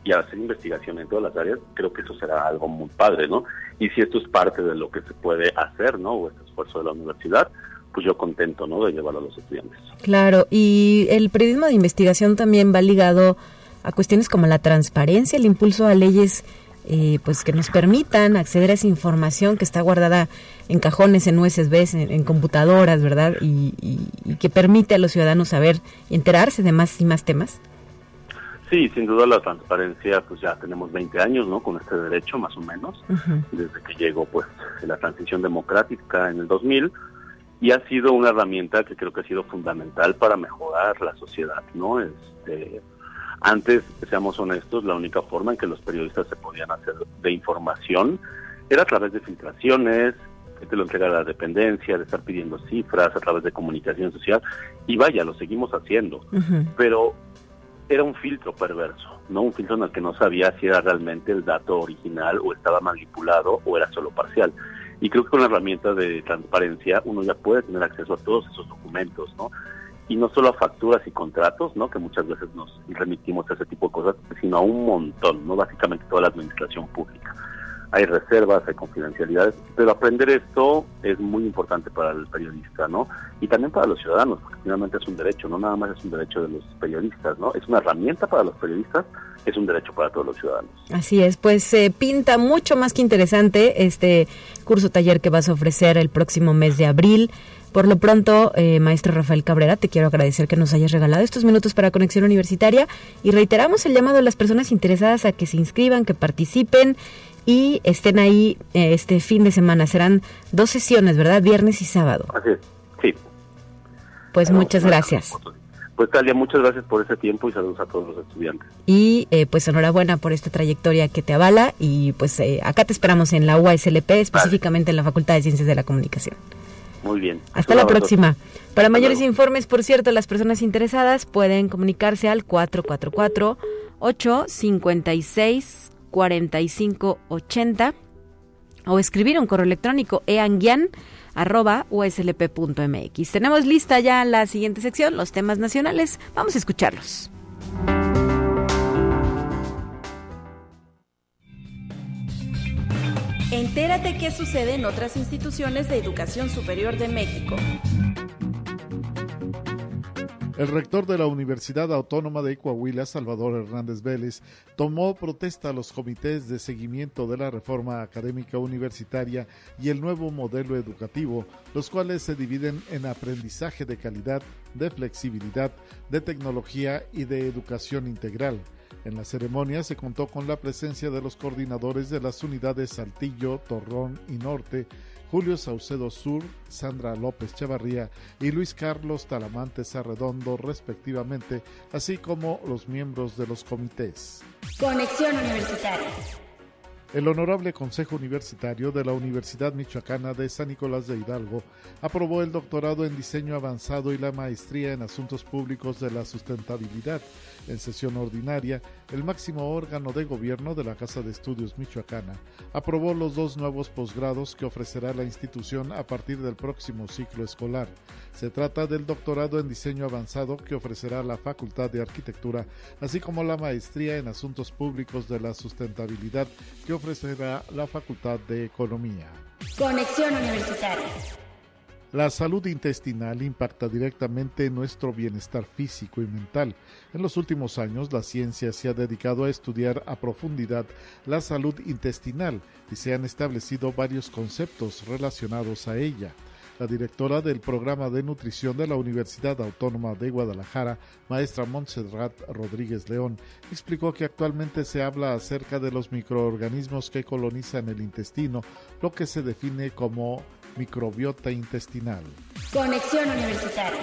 Speaker 9: y hacer investigación en todas las áreas, creo que eso será algo muy padre, ¿no? Y si esto es parte de lo que se puede hacer, ¿no? O este esfuerzo de la universidad, pues yo contento, ¿no? De llevarlo a los estudiantes.
Speaker 2: Claro, y el periodismo de investigación también va ligado a cuestiones como la transparencia, el impulso a leyes eh, pues que nos permitan acceder a esa información que está guardada en cajones, en USBs, en, computadoras, ¿verdad? Y, que permite a los ciudadanos saber y enterarse de más y más temas.
Speaker 9: Sí, sin duda la transparencia, pues ya tenemos 20 años, ¿no? Con este derecho, más o menos, desde que llegó, pues, la transición democrática en el 2000, y ha sido una herramienta que creo que ha sido fundamental para mejorar la sociedad, ¿no? Este, antes, seamos honestos, la única forma en que los periodistas se podían hacer de información era a través de filtraciones, que te lo entrega la dependencia, de estar pidiendo cifras a través de comunicación social, y vaya, lo seguimos haciendo, pero era un filtro perverso, no un filtro en el que no sabía si era realmente el dato original o estaba manipulado o era solo parcial. Y creo que con la herramienta de transparencia uno ya puede tener acceso a todos esos documentos, ¿no? Y no solo a facturas y contratos, ¿no? Que muchas veces nos remitimos a ese tipo de cosas, sino a un montón, ¿no? Básicamente toda la administración pública. Hay reservas, hay confidencialidades, pero aprender esto es muy importante para el periodista, ¿no? Y también para los ciudadanos, porque finalmente es un derecho, no nada más es un derecho de los periodistas, ¿no? Es una herramienta para los periodistas, es un derecho para todos los ciudadanos.
Speaker 2: Así es, pues se pinta mucho más que interesante este curso taller que vas a ofrecer el próximo mes de abril. Por lo pronto, eh, maestro Rafael Cabrera, te quiero agradecer que nos hayas regalado estos minutos para Conexión Universitaria y reiteramos el llamado a las personas interesadas a que se inscriban, que participen y estén ahí eh, este fin de semana. Serán dos sesiones, ¿verdad? Viernes y sábado.
Speaker 9: Así es, sí.
Speaker 2: Pues muchas gracias.
Speaker 9: Pues Talia, muchas gracias por ese tiempo y saludos a todos los estudiantes.
Speaker 2: Y eh, pues enhorabuena por esta trayectoria que te avala y pues acá te esperamos en la UASLP, específicamente en la Facultad de Ciencias de la Comunicación.
Speaker 9: Muy bien.
Speaker 2: Hasta la próxima. Para mayores informes, por cierto, las personas interesadas pueden comunicarse al 444-856-4580 o escribir un correo electrónico eanguian.uslp.mx. Tenemos lista ya la siguiente sección, los temas nacionales. Vamos a escucharlos.
Speaker 5: Entérate qué sucede en otras instituciones de educación superior de México.
Speaker 10: El rector de la Universidad Autónoma de Coahuila, Salvador Hernández Vélez, tomó protesta a los comités de seguimiento de la reforma académica universitaria y el nuevo modelo educativo, los cuales se dividen en aprendizaje de calidad, de flexibilidad, de tecnología y de educación integral. En la ceremonia se contó con la presencia de los coordinadores de las unidades Saltillo, Torrón y Norte, Julio Saucedo Sur, Sandra López Chavarría y Luis Carlos Talamantes Arredondo, respectivamente, así como los miembros de los comités.
Speaker 5: Conexión Universitaria.
Speaker 10: El Honorable Consejo Universitario de la Universidad Michoacana de San Nicolás de Hidalgo aprobó el doctorado en diseño avanzado y la maestría en asuntos públicos de la sustentabilidad en sesión ordinaria, el máximo órgano de gobierno de la Casa de Estudios Michoacana aprobó los dos nuevos posgrados que ofrecerá la institución a partir del próximo ciclo escolar. Se trata del doctorado en diseño avanzado que ofrecerá la Facultad de Arquitectura, así como la maestría en asuntos públicos de la sustentabilidad que ofrecerá la Facultad de Economía.
Speaker 5: Conexión Universitaria.
Speaker 10: La salud intestinal impacta directamente en nuestro bienestar físico y mental. En los últimos años, la ciencia se ha dedicado a estudiar a profundidad la salud intestinal y se han establecido varios conceptos relacionados a ella. La directora del programa de nutrición de la Universidad Autónoma de Guadalajara, maestra Montserrat Rodríguez León, explicó que actualmente se habla acerca de los microorganismos que colonizan el intestino, lo que se define como microbiota intestinal.
Speaker 5: Conexión Universitaria.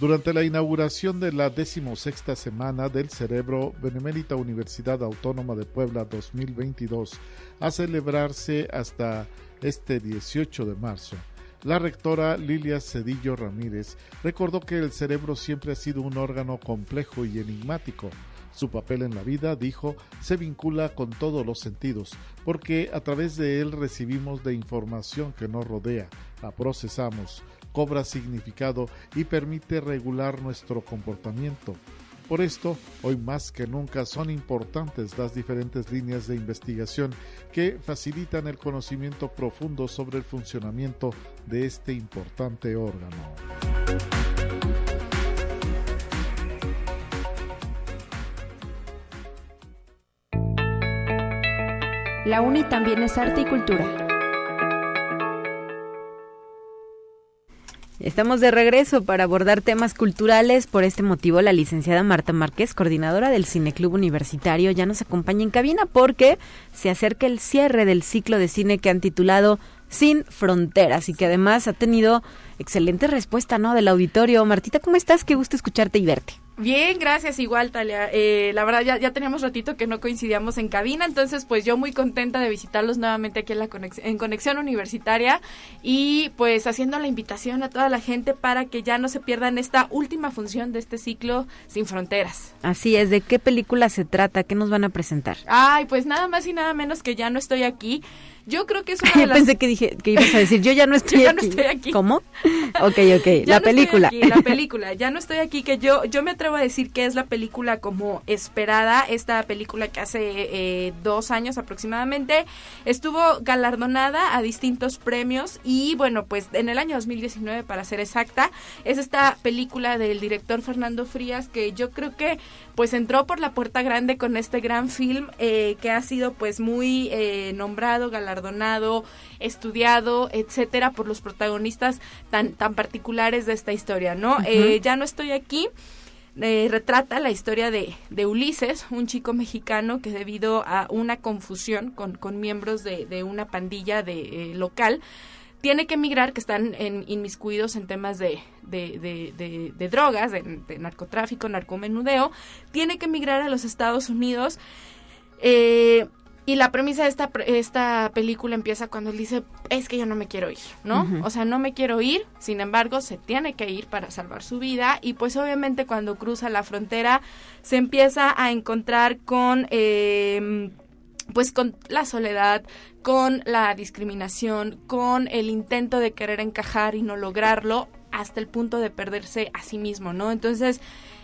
Speaker 10: Durante la inauguración de la decimosexta semana del Cerebro Benemérita Universidad Autónoma de Puebla 2022, a celebrarse hasta este 18 de marzo, la rectora Lilia Cedillo Ramírez recordó que el cerebro siempre ha sido un órgano complejo y enigmático, su papel en la vida, dijo, se vincula con todos los sentidos, porque a través de él recibimos de información que nos rodea, la procesamos, cobra significado y permite regular nuestro comportamiento. Por esto, hoy más que nunca son importantes las diferentes líneas de investigación que facilitan el conocimiento profundo sobre el funcionamiento de este importante órgano.
Speaker 5: La UNI también es arte y cultura.
Speaker 2: Estamos de regreso para abordar temas culturales. Por este motivo, la licenciada Marta Márquez, coordinadora del Cineclub Universitario, ya nos acompaña en cabina porque se acerca el cierre del ciclo de cine que han titulado Sin Fronteras y que además ha tenido excelente respuesta ¿no? del auditorio. Martita, ¿cómo estás? Qué gusto escucharte y verte.
Speaker 11: Bien, gracias, igual Talia. Eh, la verdad ya, ya teníamos ratito que no coincidíamos en cabina, entonces pues yo muy contenta de visitarlos nuevamente aquí en, la conexión, en Conexión Universitaria y pues haciendo la invitación a toda la gente para que ya no se pierdan esta última función de este ciclo Sin Fronteras.
Speaker 2: Así es, ¿de qué película se trata? ¿Qué nos van a presentar?
Speaker 11: Ay, pues nada más y nada menos que ya no estoy aquí. Yo creo que es una de las...
Speaker 2: Pensé que dije que ibas a decir, yo ya no estoy,
Speaker 11: yo ya
Speaker 2: aquí.
Speaker 11: no estoy aquí.
Speaker 2: ¿Cómo? ok, ok, la película.
Speaker 11: la película, ya no estoy aquí, que yo, yo me atrevo a decir que es la película como esperada, esta película que hace eh, dos años aproximadamente, estuvo galardonada a distintos premios y bueno, pues en el año 2019 para ser exacta, es esta película del director Fernando Frías que yo creo que pues entró por la puerta grande con este gran film eh, que ha sido pues muy eh, nombrado, galardonado, estudiado, etcétera, por los protagonistas tan, tan particulares de esta historia, ¿no? Eh, ya no estoy aquí. retrata la historia de, de, Ulises, un chico mexicano que debido a una confusión con, con miembros de, de una pandilla de local, tiene que emigrar, que están en, inmiscuidos en temas de, de, de drogas, de, narcotráfico, narcomenudeo, tiene que emigrar a los Estados Unidos. Eh, y la premisa de esta, esta película empieza cuando él dice, es que yo no me quiero ir, ¿no? O sea, no me quiero ir, sin embargo, se tiene que ir para salvar su vida y pues obviamente cuando cruza la frontera se empieza a encontrar con... Eh, pues con la soledad, con la discriminación, con el intento de querer encajar y no lograrlo, hasta el punto de perderse a sí mismo, ¿no? Entonces,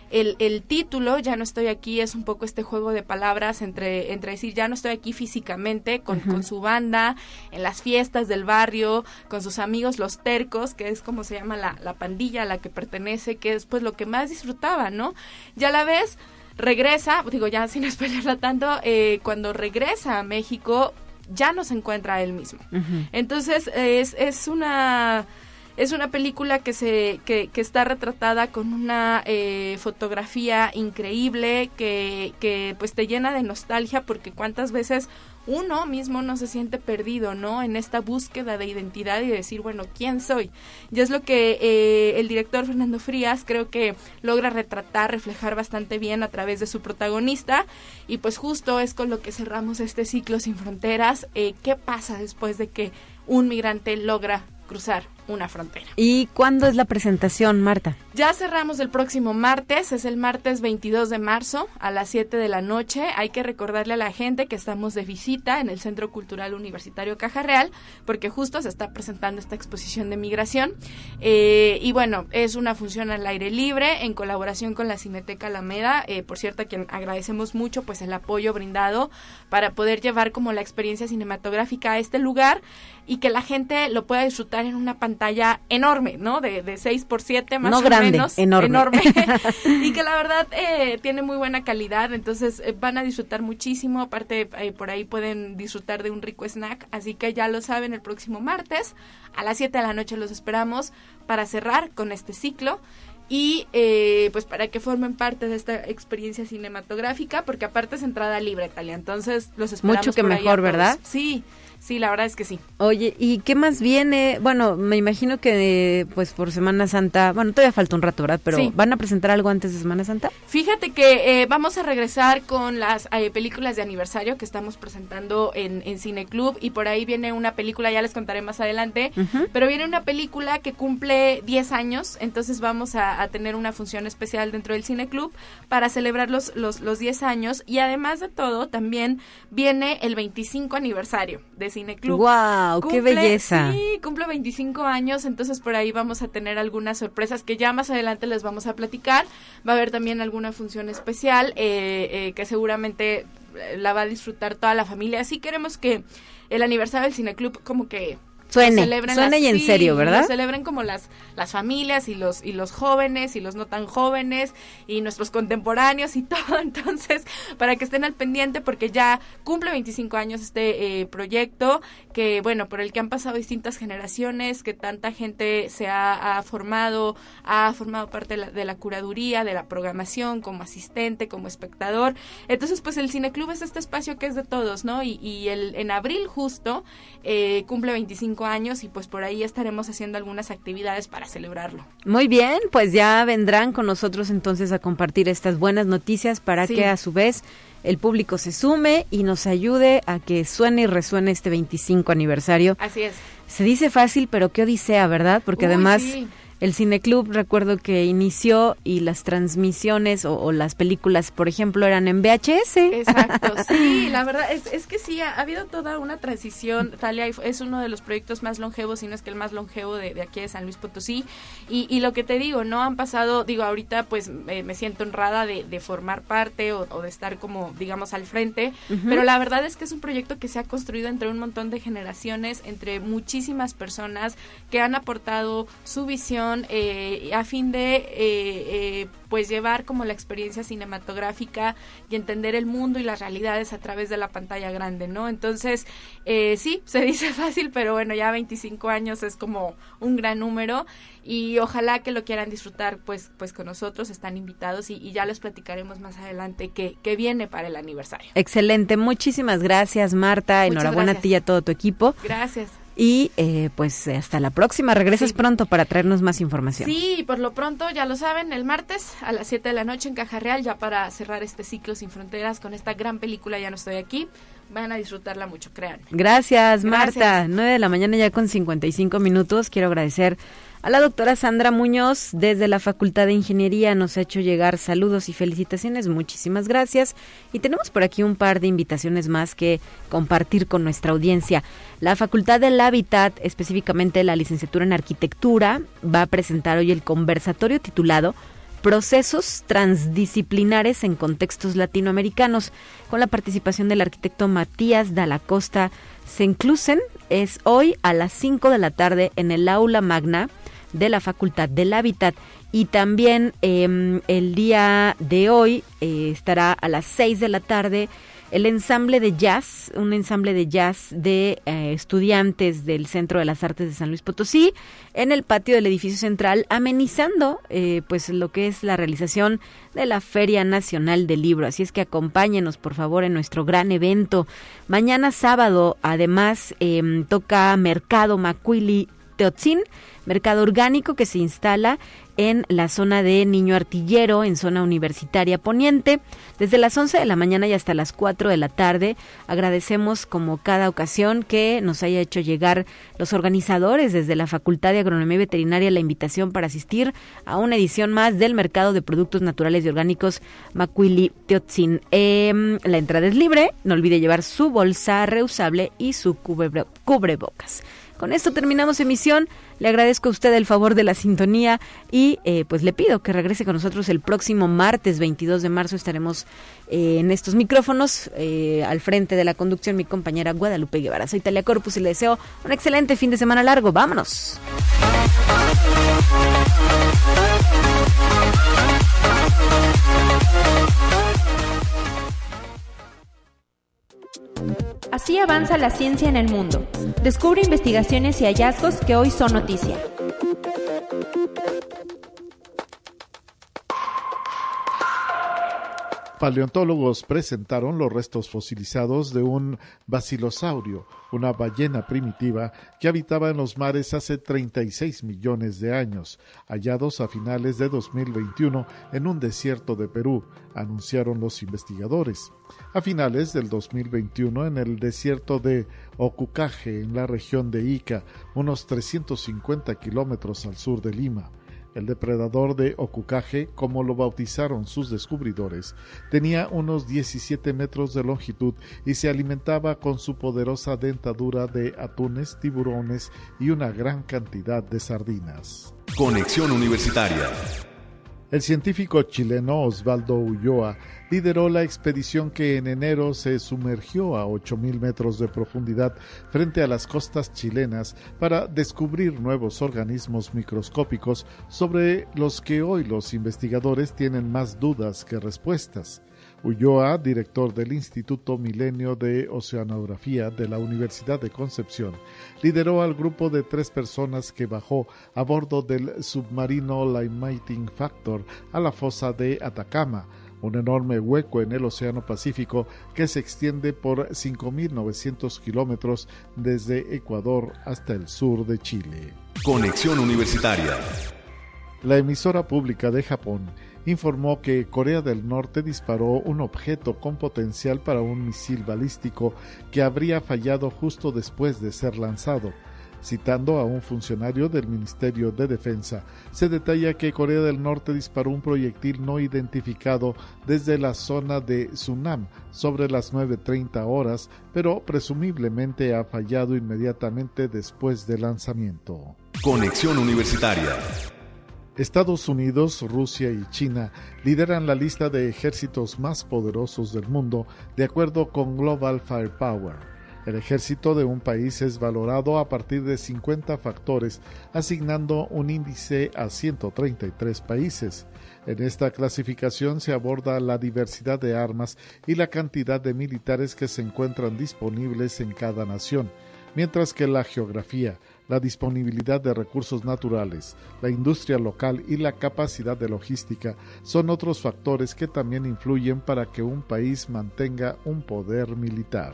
Speaker 11: el, el, título, ya no estoy aquí, es un poco este juego de palabras entre, entre decir, ya no estoy aquí físicamente, con, con su banda, en las fiestas del barrio, con sus amigos los tercos, que es como se llama la, la pandilla a la que pertenece, que es pues lo que más disfrutaba, ¿no? Ya la vez regresa, digo ya sin esperarla tanto, eh, cuando regresa a México ya no se encuentra él mismo. Entonces es, es una es una película que se que, que está retratada con una eh, fotografía increíble que, que pues te llena de nostalgia porque cuántas veces uno mismo no se siente perdido, ¿no? En esta búsqueda de identidad y decir, bueno, ¿quién soy? Y es lo que eh, el director Fernando Frías creo que logra retratar, reflejar bastante bien a través de su protagonista. Y pues justo es con lo que cerramos este ciclo sin fronteras. Eh, ¿Qué pasa después de que un migrante logra cruzar una frontera.
Speaker 2: ¿Y cuándo es la presentación, Marta?
Speaker 11: Ya cerramos el próximo martes, es el martes 22 de marzo a las 7 de la noche. Hay que recordarle a la gente que estamos de visita en el Centro Cultural Universitario Caja Real, porque justo se está presentando esta exposición de migración. Eh, y bueno, es una función al aire libre en colaboración con la Cineteca Alameda, eh, por cierto, a quien agradecemos mucho pues el apoyo brindado para poder llevar como la experiencia cinematográfica a este lugar y que la gente lo pueda disfrutar en una pantalla pantalla enorme, ¿no? De, de 6 por 7 más
Speaker 2: no
Speaker 11: o
Speaker 2: grande,
Speaker 11: menos.
Speaker 2: Enorme.
Speaker 11: y que la verdad eh, tiene muy buena calidad, entonces eh, van a disfrutar muchísimo. Aparte, eh, por ahí pueden disfrutar de un rico snack. Así que ya lo saben, el próximo martes a las 7 de la noche los esperamos para cerrar con este ciclo y eh, pues para que formen parte de esta experiencia cinematográfica porque aparte es entrada libre Talia entonces los esperamos
Speaker 2: mucho que mejor verdad
Speaker 11: sí Sí, la verdad es que sí.
Speaker 2: Oye, ¿y qué más viene? Bueno, me imagino que pues por Semana Santa, bueno, todavía falta un rato, ¿verdad? Pero ¿van a presentar algo antes de Semana Santa?
Speaker 11: Fíjate que eh, vamos a regresar con las eh, películas de aniversario que estamos presentando en, en Cine Club y por ahí viene una película, ya les contaré más adelante, pero viene una película que cumple 10 años, entonces vamos a, tener una función especial dentro del Cine Club para celebrar los, los, los 10 años y además de todo también viene el 25 aniversario de Cine Club.
Speaker 2: ¡Wow! ¡Qué belleza!
Speaker 11: Sí, cumple 25 años, entonces por ahí vamos a tener algunas sorpresas que ya más adelante les vamos a platicar. Va a haber también alguna función especial eh, eh, que seguramente eh, la va a disfrutar toda la familia. Así queremos que el aniversario del Cine Club como que
Speaker 2: Suene, suene y en serio, ¿verdad?
Speaker 11: Lo celebren como las, las familias y los, y los jóvenes y los no tan jóvenes y nuestros contemporáneos y todo. Entonces, para que estén al pendiente porque ya cumple 25 años este eh, proyecto que, bueno, por el que han pasado distintas generaciones, que tanta gente se ha, formado, ha formado parte de la, de la, curaduría, de la programación, como asistente, como espectador. Entonces, pues el Cineclub es este espacio que es de todos, ¿no? Y, y el, en abril justo eh, cumple 25 años y pues por ahí estaremos haciendo algunas actividades para celebrarlo.
Speaker 2: Muy bien, pues ya vendrán con nosotros entonces a compartir estas buenas noticias para que a su vez el público se sume y nos ayude a que suene y resuene este 25 aniversario.
Speaker 11: Así es.
Speaker 2: Se dice fácil, pero qué odisea, ¿verdad? Porque además el cineclub recuerdo que inició y las transmisiones o, las películas, por ejemplo, eran en VHS.
Speaker 11: Exacto, sí, la verdad es, es que sí, ha, habido toda una transición. Talia es uno de los proyectos más longevos, si no es que el más longevo de, aquí de San Luis Potosí. Y, y, lo que te digo, no han pasado, digo, ahorita pues me siento honrada de, de formar parte o, de estar como, digamos, al frente, pero la verdad es que es un proyecto que se ha construido entre un montón de generaciones, entre muchísimas personas que han aportado su visión eh, a fin de eh, eh, pues llevar como la experiencia cinematográfica y entender el mundo y las realidades a través de la pantalla grande, ¿no? Entonces, sí, se dice fácil, pero bueno, ya 25 años es como un gran número y ojalá que lo quieran disfrutar pues pues con nosotros están invitados y, ya les platicaremos más adelante qué, viene para el aniversario.
Speaker 2: Excelente muchísimas gracias Marta enhorabuena a ti y a todo tu equipo.
Speaker 11: Gracias
Speaker 2: y eh, pues hasta la próxima. Regresas pronto para traernos más información.
Speaker 11: Sí, por lo pronto, ya lo saben, el martes a las 7 de la noche en Caja Real, ya para cerrar este ciclo sin fronteras con esta gran película Ya no estoy aquí. Van a disfrutarla mucho, créanme.
Speaker 2: Gracias, Marta. 9 de la mañana ya con 55 minutos. Quiero agradecer a la doctora Sandra Muñoz, desde la Facultad de Ingeniería, nos ha hecho llegar saludos y felicitaciones. Muchísimas gracias. Y tenemos por aquí un par de invitaciones más que compartir con nuestra audiencia. La Facultad del Hábitat, específicamente la licenciatura en Arquitectura, va a presentar hoy el conversatorio titulado Procesos transdisciplinares en contextos latinoamericanos, con la participación del arquitecto Matías Dalacosta Senclusen. Es hoy a las 5 de la tarde en el aula magna de la Facultad del Hábitat. Y también em, el día de hoy eh, estará a las 6 de la tarde el ensamble de jazz, un ensamble de jazz de eh, estudiantes del Centro de las Artes de San Luis Potosí, en el patio del edificio central, amenizando eh, pues lo que es la realización de la Feria Nacional del Libro. Así es que acompáñenos, por favor, en nuestro gran evento. Mañana sábado, además, em, toca Mercado Macuili Teotzin, mercado orgánico que se instala en la zona de Niño Artillero, en zona universitaria poniente, desde las 11 de la mañana y hasta las 4 de la tarde. Agradecemos como cada ocasión que nos haya hecho llegar los organizadores desde la Facultad de Agronomía y Veterinaria la invitación para asistir a una edición más del Mercado de Productos Naturales y Orgánicos Macuili Teotzin. Em, la entrada es libre, no olvide llevar su bolsa reusable y su cubrebocas. Con esto terminamos emisión. Le agradezco a usted el favor de la sintonía y eh, pues le pido que regrese con nosotros el próximo martes 22 de marzo. Estaremos eh, en estos micrófonos eh, al frente de la conducción mi compañera Guadalupe Guevara. Soy Talia Corpus y le deseo un excelente fin de semana largo. Vámonos.
Speaker 5: Así avanza la ciencia en el mundo. Descubre investigaciones y hallazgos que hoy son noticia.
Speaker 10: Paleontólogos presentaron los restos fosilizados de un basilosaurio, una ballena primitiva que habitaba en los mares hace 36 millones de años, hallados a finales de 2021 en un desierto de Perú, anunciaron los investigadores. A finales del 2021 en el desierto de Ocucaje, en la región de Ica, unos 350 kilómetros al sur de Lima. El depredador de Ocucaje, como lo bautizaron sus descubridores, tenía unos 17 metros de longitud y se alimentaba con su poderosa dentadura de atunes, tiburones y una gran cantidad de sardinas.
Speaker 1: Conexión Universitaria.
Speaker 10: El científico chileno Osvaldo Ulloa lideró la expedición que en enero se sumergió a 8.000 metros de profundidad frente a las costas chilenas para descubrir nuevos organismos microscópicos sobre los que hoy los investigadores tienen más dudas que respuestas. Ulloa, director del Instituto Milenio de Oceanografía de la Universidad de Concepción, lideró al grupo de tres personas que bajó a bordo del submarino Lightning Factor a la fosa de Atacama, un enorme hueco en el Océano Pacífico que se extiende por 5.900 kilómetros desde Ecuador hasta el sur de Chile.
Speaker 1: Conexión Universitaria.
Speaker 10: La emisora pública de Japón informó que Corea del Norte disparó un objeto con potencial para un misil balístico que habría fallado justo después de ser lanzado. Citando a un funcionario del Ministerio de Defensa, se detalla que Corea del Norte disparó un proyectil no identificado desde la zona de Sunam sobre las 9.30 horas, pero presumiblemente ha fallado inmediatamente después del lanzamiento.
Speaker 1: Conexión Universitaria.
Speaker 10: Estados Unidos, Rusia y China lideran la lista de ejércitos más poderosos del mundo de acuerdo con Global Firepower. El ejército de un país es valorado a partir de 50 factores, asignando un índice a 133 países. En esta clasificación se aborda la diversidad de armas y la cantidad de militares que se encuentran disponibles en cada nación, mientras que la geografía, la disponibilidad de recursos naturales, la industria local y la capacidad de logística son otros factores que también influyen para que un país mantenga un poder militar.